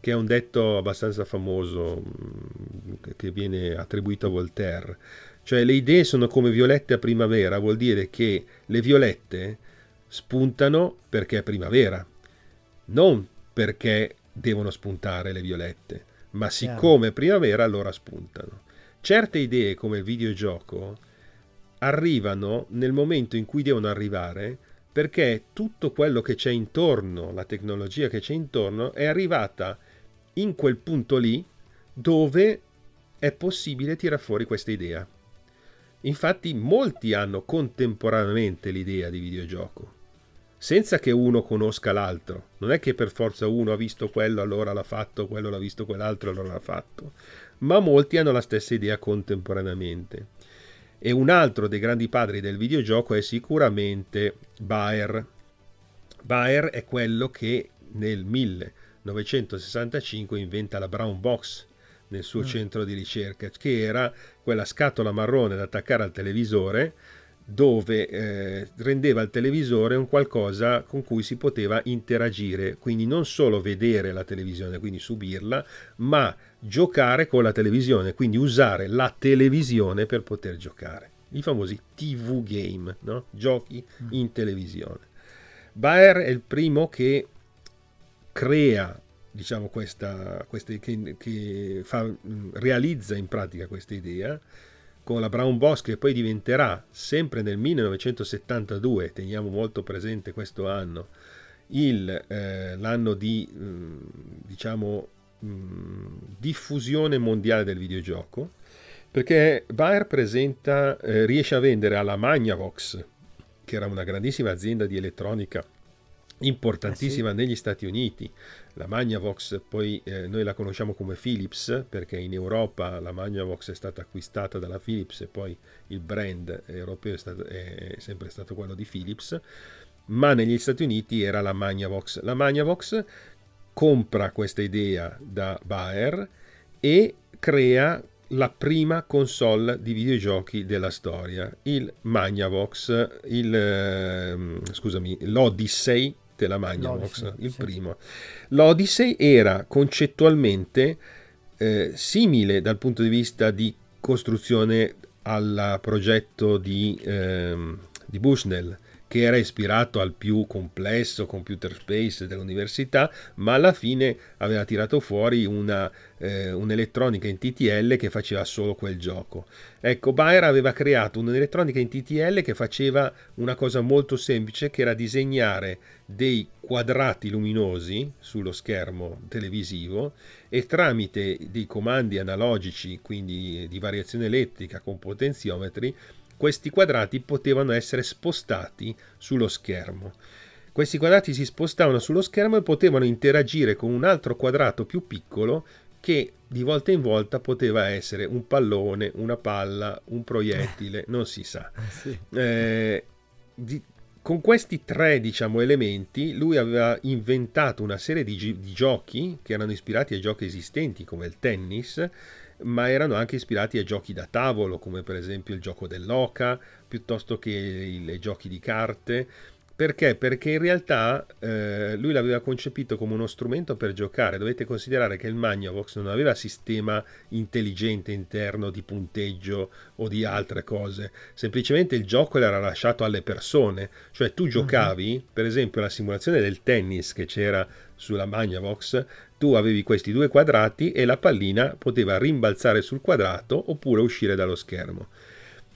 che è un detto abbastanza famoso mm, che viene attribuito a Voltaire. Cioè le idee sono come violette a primavera, vuol dire che le violette spuntano perché è primavera, non perché devono spuntare le violette, ma siccome è primavera allora spuntano. Certe idee come il videogioco arrivano nel momento in cui devono arrivare perché tutto quello che c'è intorno, la tecnologia che c'è intorno, è arrivata in quel punto lì dove è possibile tirare fuori questa idea. Infatti molti hanno contemporaneamente l'idea di videogioco, senza che uno conosca l'altro. Non è che per forza uno ha visto quello, allora l'ha fatto, quello l'ha visto quell'altro, allora l'ha fatto. Ma molti hanno la stessa idea contemporaneamente. E un altro dei grandi padri del videogioco è sicuramente Bayer. Bayer è quello che nel 1965 inventa la Brown Box nel suo mm. centro di ricerca, che era quella scatola marrone da attaccare al televisore dove eh, rendeva il televisore un qualcosa con cui si poteva interagire, quindi non solo vedere la televisione, quindi subirla, ma giocare con la televisione, quindi usare la televisione per poter giocare. I famosi TV game, no? giochi mm. in televisione. Bayer è il primo che crea diciamo questa, questa che, che fa, realizza in pratica questa idea con la Brown Boss che poi diventerà sempre nel 1972, teniamo molto presente questo anno, il, eh, l'anno di mm, diciamo, mm, diffusione mondiale del videogioco, perché Bayer presenta, eh, riesce a vendere alla Magnavox, che era una grandissima azienda di elettronica importantissima eh sì. negli Stati Uniti. La Magnavox poi eh, noi la conosciamo come Philips perché in Europa la Magnavox è stata acquistata dalla Philips e poi il brand europeo è, stato, è sempre stato quello di Philips, ma negli Stati Uniti era la Magnavox. La Magnavox compra questa idea da Bayer e crea la prima console di videogiochi della storia, il Magnavox, il, eh, scusami, l'Odyssey della Magnavox, il sì. primo. L'Odyssey era concettualmente eh, simile dal punto di vista di costruzione al progetto di, eh, di Bushnell, che era ispirato al più complesso computer space dell'università, ma alla fine aveva tirato fuori una, eh, un'elettronica in TTL che faceva solo quel gioco. Ecco, Bayer aveva creato un'elettronica in TTL che faceva una cosa molto semplice, che era disegnare dei quadrati luminosi sullo schermo televisivo e tramite dei comandi analogici, quindi di variazione elettrica con potenziometri, questi quadrati potevano essere spostati sullo schermo. Questi quadrati si spostavano sullo schermo e potevano interagire con un altro quadrato più piccolo che di volta in volta poteva essere un pallone, una palla, un proiettile, non si sa. Sì. Eh, di, con questi tre diciamo, elementi lui aveva inventato una serie di, di, giochi che erano ispirati ai giochi esistenti come il tennis ma erano anche ispirati a giochi da tavolo, come per esempio il gioco dell'oca, piuttosto che i giochi di carte. Perché? Perché in realtà eh, lui l'aveva concepito come uno strumento per giocare. Dovete considerare che il Magnavox non aveva sistema intelligente interno di punteggio o di altre cose. Semplicemente il gioco era lasciato alle persone. Cioè tu giocavi, uh-huh. per esempio, la simulazione del tennis che c'era sulla Magnavox, tu avevi questi due quadrati e la pallina poteva rimbalzare sul quadrato oppure uscire dallo schermo.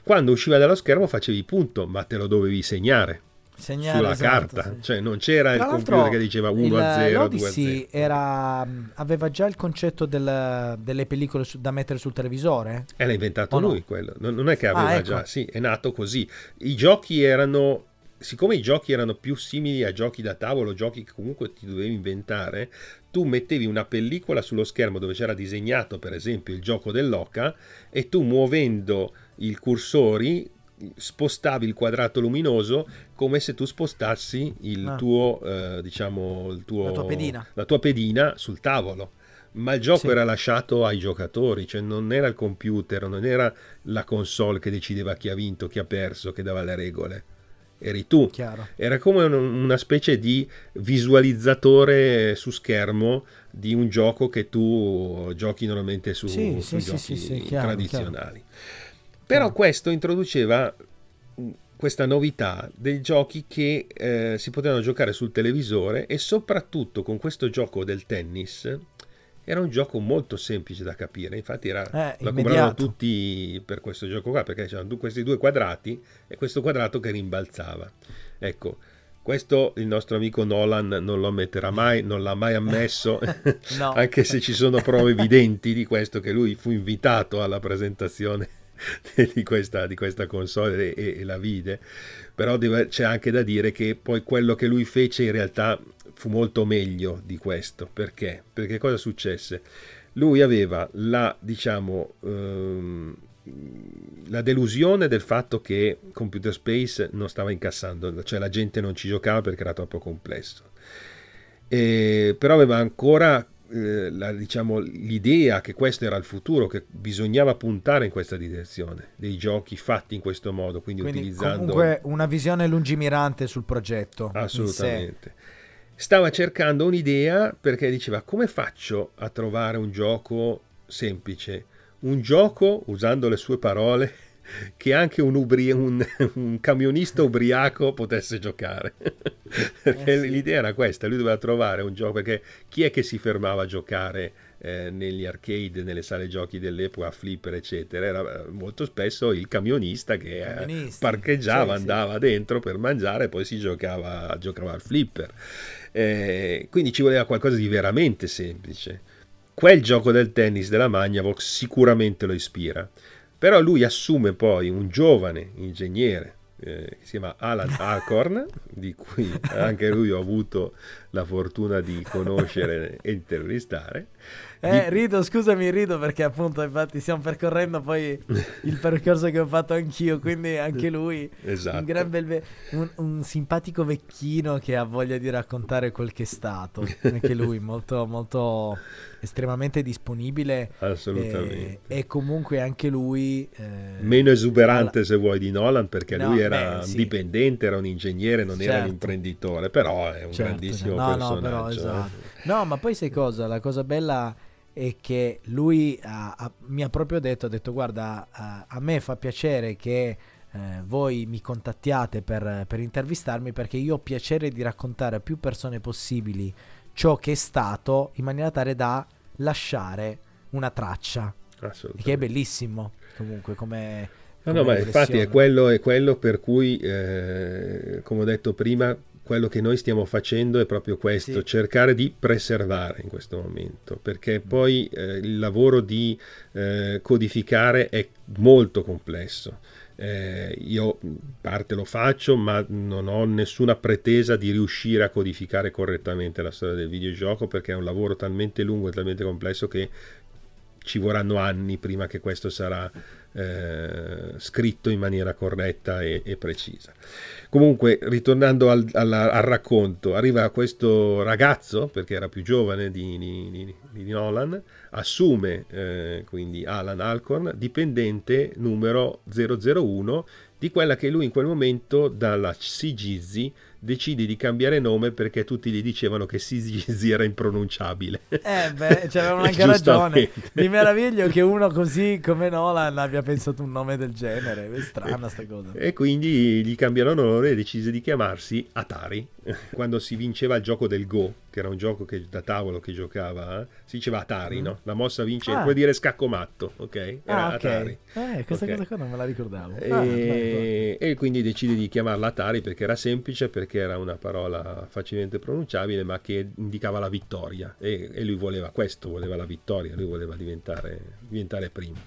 Quando usciva dallo schermo facevi punto, ma te lo dovevi segnare. Segnare, sulla esatto, carta, sì. cioè non c'era Tra il computer che diceva 1 a 0, 2 a 0. Era, aveva già il concetto del, delle pellicole su, da mettere sul televisore? E l'ha inventato o lui no? quello, non, non, è che aveva ah, ecco. già, sì, è nato così. I giochi erano siccome i giochi erano più simili a giochi da tavolo, giochi che comunque ti dovevi inventare, tu mettevi una pellicola sullo schermo dove c'era disegnato per esempio il gioco dell'oca e tu muovendo i cursori spostavi il quadrato luminoso come se tu spostassi il ah. tuo, eh, diciamo, il tuo, la, tua pedina. la tua pedina sul tavolo ma il gioco sì. era lasciato ai giocatori, cioè non era il computer, non era la console che decideva chi ha vinto, chi ha perso, che dava le regole eri tu. Chiaro. Era come una specie di visualizzatore su schermo di un gioco che tu giochi normalmente su, sì, sui sì, giochi sì, chiaro, tradizionali. Chiaro. Però questo introduceva questa novità dei giochi che eh, si potevano giocare sul televisore e soprattutto con questo gioco del tennis era un gioco molto semplice da capire, infatti era, eh, lo compravano tutti per questo gioco qua, perché c'erano questi due quadrati e questo quadrato che rimbalzava. Ecco, questo il nostro amico Nolan non lo ammetterà mai, non l'ha mai ammesso, no. anche se ci sono prove evidenti di questo, che lui fu invitato alla presentazione di questa, di questa console e, e la vide. Però deve, c'è anche da dire che poi quello che lui fece in realtà fu molto meglio di questo. Perché? Perché cosa successe? Lui aveva la, diciamo, ehm, la delusione del fatto che Computer Space non stava incassando, cioè la gente non ci giocava perché era troppo complesso. E, però aveva ancora eh, la, diciamo, l'idea che questo era il futuro, che bisognava puntare in questa direzione, dei giochi fatti in questo modo, quindi, quindi utilizzando... Comunque una visione lungimirante sul progetto. Assolutamente. Stava cercando un'idea perché diceva come faccio a trovare un gioco semplice? Un gioco, usando le sue parole, che anche un, ubri- un, un camionista ubriaco potesse giocare. perché eh sì. l'idea era questa, lui doveva trovare un gioco, perché chi è che si fermava a giocare eh, negli arcade, nelle sale giochi dell'epoca, flipper, eccetera? Era eh, molto spesso il camionista che eh, parcheggiava, sì, andava sì. dentro per mangiare e poi si giocava, giocava al flipper. Eh, quindi ci voleva qualcosa di veramente semplice. Quel gioco del tennis della Magnavox sicuramente lo ispira. Però lui assume poi un giovane ingegnere eh, che si chiama Alan Alcorn, di cui anche lui ho avuto la fortuna di conoscere e intervistare. Eh, di... rido, scusami, rido perché appunto infatti stiamo percorrendo poi il percorso che ho fatto anch'io, quindi anche lui, esatto. un, gran bel ve- un, un, simpatico vecchino che ha voglia di raccontare quel che è stato, anche lui molto, molto estremamente disponibile. Assolutamente. E, e comunque anche lui... Eh, Meno esuberante alla... se vuoi di Nolan perché no, lui era beh, sì. dipendente, era un ingegnere, non certo. era un certo. imprenditore, però è un certo, grandissimo no, personaggio. No, però, eh. esatto. no, ma poi sai cosa? La cosa bella è che lui ha, ha, mi ha proprio detto, ha detto guarda, a, a me fa piacere che eh, voi mi contattiate per, per, intervistarmi perché io ho piacere di raccontare a più persone possibili ciò che è stato in maniera tale da lasciare una traccia. Che è bellissimo comunque come... No, no, ma infatti è quello, è quello per cui, eh, come ho detto prima, quello che noi stiamo facendo è proprio questo, sì. cercare di preservare in questo momento, perché poi eh, il lavoro di eh, codificare è molto complesso. Eh, io parte lo faccio, ma non ho nessuna pretesa di riuscire a codificare correttamente la storia del videogioco perché è un lavoro talmente lungo e talmente complesso che ci vorranno anni prima che questo sarà eh, scritto in maniera corretta e, e precisa. Comunque, ritornando al, al, al, racconto, arriva questo ragazzo, perché era più giovane di, di, di Nolan, assume eh, quindi Alan Alcorn, dipendente numero 001 di quella che lui in quel momento dalla CGZ decide di cambiare nome perché tutti gli dicevano che Sisi era impronunciabile. Eh beh, c'avevano anche ragione. Mi meraviglio che uno così come Nolan abbia pensato un nome del genere, è strana sta cosa. E quindi gli cambiarono nome e decise di chiamarsi Atari. Quando si vinceva il gioco del Go, che era un gioco che, da tavolo che giocava, eh, si diceva Atari, mm. no? La mossa vince, ah. puoi dire scaccomatto, ok? Era ah, okay. Atari. Eh, questa okay. cosa qua non me la ricordavo. E, ah, e quindi decide di chiamarla Atari perché era semplice, perché era una parola facilmente pronunciabile, ma che indicava la vittoria. E, e lui voleva questo, voleva la vittoria, lui voleva diventare, diventare primo.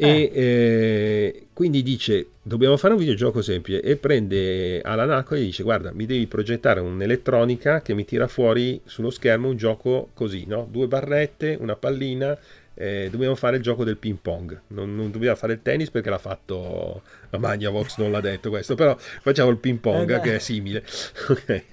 E eh. Eh, quindi dice: Dobbiamo fare un videogioco semplice. E prende Alanaco e gli dice: Guarda, mi devi progettare un'elettronica che mi tira fuori sullo schermo un gioco così, no? Due barrette, una pallina eh, dobbiamo fare il gioco del ping pong. Non, non dobbiamo fare il tennis perché l'ha fatto la Magnavox, non l'ha detto questo, però facciamo il ping pong eh che è simile. Okay.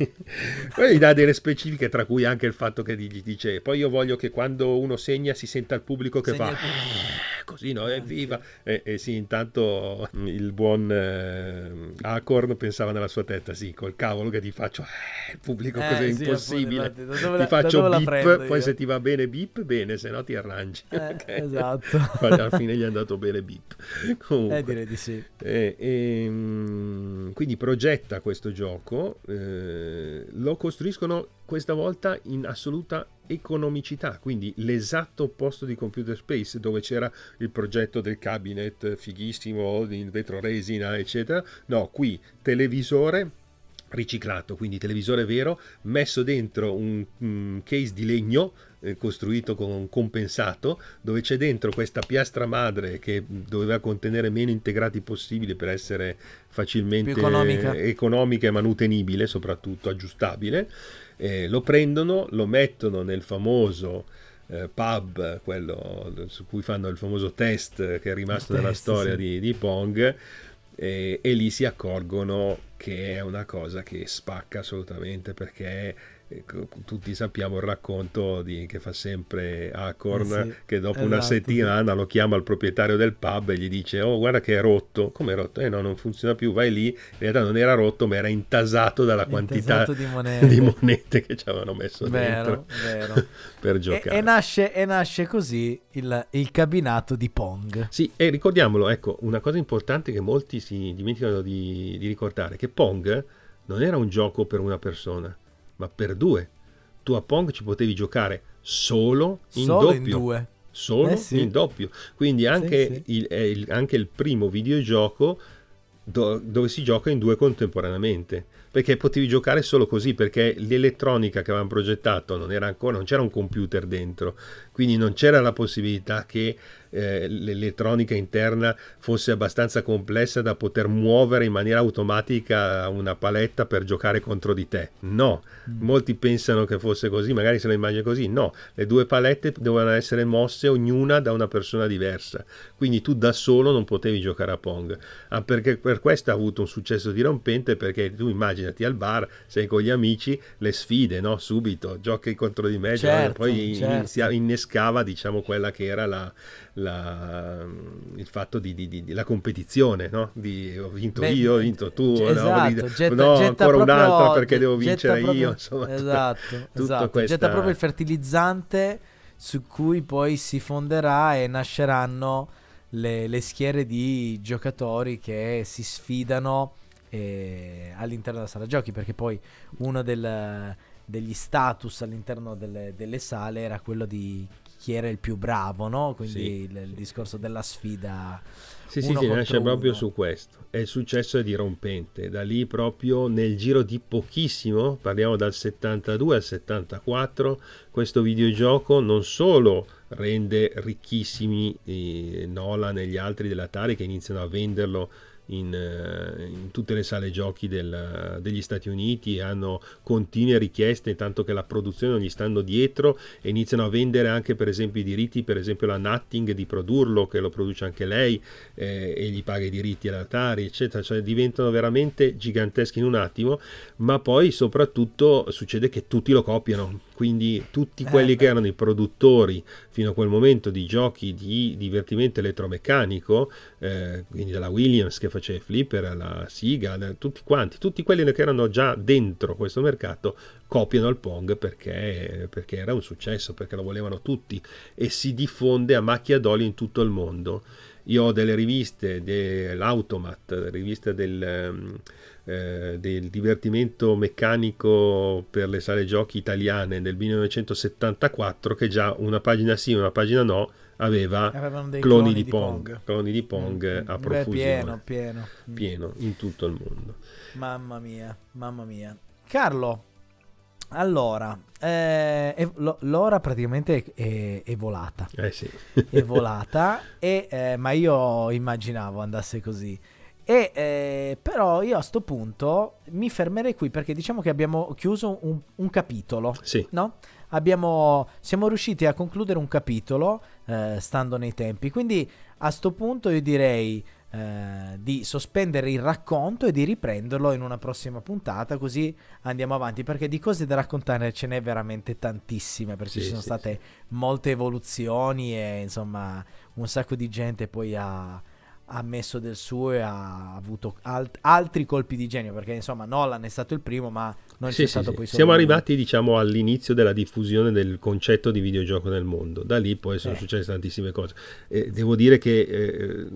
Poi gli dà delle specifiche, tra cui anche il fatto che gli dice: Poi io voglio che quando uno segna si senta il pubblico che segna fa il... così, no? Evviva! E, e sì, intanto il buon eh, Acorn pensava nella sua testa: Sì, col cavolo che ti faccio eh, il pubblico eh, così è sì, impossibile. Appunto, dove, ti faccio bip, poi se ti va bene bip, bene, se no ti arrangi. Eh, okay. Esatto. alla fine gli è andato bene bip. Comunque, eh, direi di sì. E, e, quindi progetta questo gioco, eh, lo costruiscono questa volta in assoluta economicità, quindi l'esatto opposto di Computer Space dove c'era il progetto del cabinet fighissimo in vetro resina eccetera. No, qui televisore riciclato, quindi televisore vero, messo dentro un, un case di legno eh, costruito con compensato, dove c'è dentro questa piastra madre che doveva contenere meno integrati possibili per essere facilmente economica. economica. e manutenibile, soprattutto aggiustabile. Eh, lo prendono, lo mettono nel famoso eh, pub, quello su cui fanno il famoso test che è rimasto nella storia sì. di, di Pong, e, e lì si accorgono che è una cosa che spacca assolutamente perché tutti sappiamo il racconto di, che fa sempre Acorn, eh sì, che dopo esatto, una settimana sì. lo chiama il proprietario del pub e gli dice oh guarda che è rotto, come è rotto? Eh no, non funziona più, vai lì, in realtà non era rotto ma era intasato dalla quantità di monete. di monete, che ci avevano messo vero, dentro vero. per giocare. E, e, nasce, e nasce così il, il, cabinato di Pong. Sì, e ricordiamolo, ecco, una cosa importante che molti si dimenticano di, di ricordare, che Pong non era un gioco per una persona ma per due. Tu a Pong ci potevi giocare solo in solo doppio. In due. Solo eh sì. in doppio. Quindi anche, sì, sì. Il, il, anche il primo videogioco do, dove si gioca in due contemporaneamente perché potevi giocare solo così perché l'elettronica che avevamo progettato non era ancora non c'era un computer dentro quindi non c'era la possibilità che eh, l'elettronica interna fosse abbastanza complessa da poter muovere in maniera automatica una paletta per giocare contro di te. No, mm. molti pensano che fosse così, magari se lo immagini così. No, le due palette dovevano essere mosse ognuna da una persona diversa. Quindi tu da solo non potevi giocare a Pong. Ah, perché per questo ha avuto un successo dirompente perché tu immaginati al bar, sei con gli amici, le sfide, no? Subito, giochi contro di me, certo, poi certo. inizia, innescava diciamo quella che era la la, il fatto di, di, di, la competizione, no? Di ho vinto Beh, io, ho vinto tu, esatto, no, getta, no getta ancora un'altra perché devo vincere proprio, io. Insomma, esatto, tutta, esatto. Questa... getta proprio il fertilizzante su cui poi si fonderà e nasceranno le, le schiere di giocatori che si sfidano eh, all'interno della sala giochi, perché poi uno del, degli status all'interno delle, delle sale era quello di chi era il più bravo, no? Quindi sì, il, il, discorso della sfida. Sì, sì, sì, nasce proprio su questo. E il successo è dirompente. Da lì proprio nel giro di pochissimo, parliamo dal 72 al 74, questo videogioco non solo rende ricchissimi eh, Nolan e gli altri dell'Atari che iniziano a venderlo in, eh, in, tutte le sale giochi del, degli Stati Uniti hanno continue richieste tanto che la produzione non gli stanno dietro e iniziano a vendere anche per esempio i diritti per esempio la Nutting di produrlo che lo produce anche lei eh, e gli paga i diritti all'Atari eccetera. Cioè diventano veramente giganteschi in un attimo ma poi soprattutto succede che tutti lo copiano quindi tutti eh, quelli eh, che erano i produttori fino a quel momento di giochi di divertimento elettromeccanico, eh, quindi dalla Williams che faceva flipper, alla Siga, tutti quanti, tutti quelli che erano già dentro questo mercato copiano il Pong perché, perché era un successo, perché lo volevano tutti e si diffonde a macchia d'olio in tutto il mondo. Io ho delle riviste dell'Automat, riviste del... Um, eh, del divertimento meccanico per le sale giochi italiane del 1974 che già una pagina sì, una pagina no aveva cloni, cloni, di, Pong, Pong. cloni di Pong mm, a profusione Beh, pieno, pieno pieno in tutto il mondo mamma mia mamma mia Carlo allora, eh, l'ora praticamente è, è, volata. Eh sì. è volata, e, eh, ma io immaginavo andasse così. E eh, però io a sto punto mi fermerei qui perché diciamo che abbiamo chiuso un, un capitolo. Sì. No? Abbiamo, siamo riusciti a concludere un capitolo eh, stando nei tempi. Quindi a sto punto io direi eh, di sospendere il racconto e di riprenderlo in una prossima puntata così andiamo avanti perché di cose da raccontare ce n'è veramente tantissime perché sì, ci sono sì, state molte evoluzioni e insomma un sacco di gente poi ha ha messo del suo e ha avuto alt- altri colpi di genio perché insomma Nolan è stato il primo ma non sì, c'è sì, stato sì. poi solo siamo lui. arrivati diciamo all'inizio della diffusione del concetto di videogioco nel mondo da lì poi sono eh. successe tantissime cose e devo dire che eh,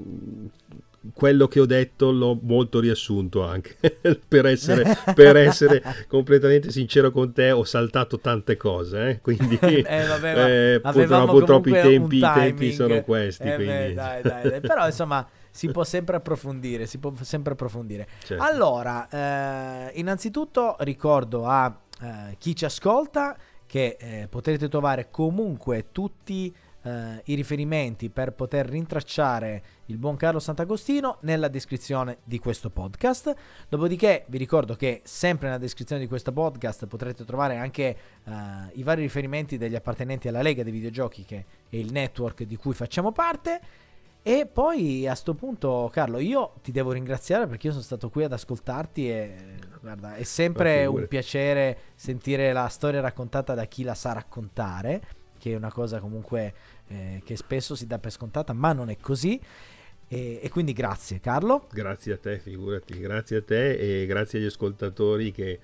quello che ho detto l'ho molto riassunto anche per, essere, per essere completamente sincero con te ho saltato tante cose eh? quindi eh, vabbè, eh, purtroppo, purtroppo i tempi, i tempi, sono questi eh, beh, dai, dai, però insomma si può sempre approfondire, si può sempre approfondire. Certo. Allora, eh, innanzitutto ricordo a eh, chi ci ascolta che eh, potrete trovare comunque tutti eh, i riferimenti per poter rintracciare il buon Carlo Sant'Agostino nella descrizione di questo podcast. Dopodiché vi ricordo che sempre nella descrizione di questo podcast potrete trovare anche uh, i vari riferimenti degli appartenenti alla Lega dei Videogiochi, che è il network di cui facciamo parte. E poi a questo punto, Carlo, io ti devo ringraziare perché io sono stato qui ad ascoltarti e guarda, è sempre un piacere sentire la storia raccontata da chi la sa raccontare, che è una cosa comunque eh, che spesso si dà per scontata, ma non è così. E, e, quindi grazie Carlo. Grazie a te, figurati, grazie a te e grazie agli ascoltatori che,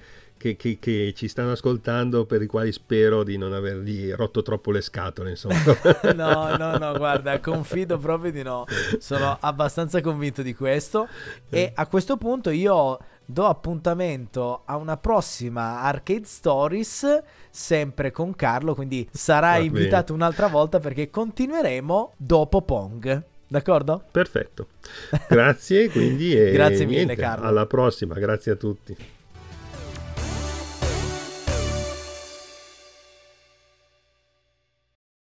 che, che, che, ci stanno ascoltando per i quali spero di non avergli rotto troppo le scatole. Insomma. no, no, no, guarda, confido proprio di no. Sono abbastanza convinto di questo. E a questo punto io do appuntamento a una prossima Arcade Stories sempre con Carlo, quindi sarai invitato un'altra volta perché continueremo dopo Pong. D'accordo? Perfetto. Grazie, quindi. grazie mille, niente, Carlo. Alla prossima, grazie a tutti.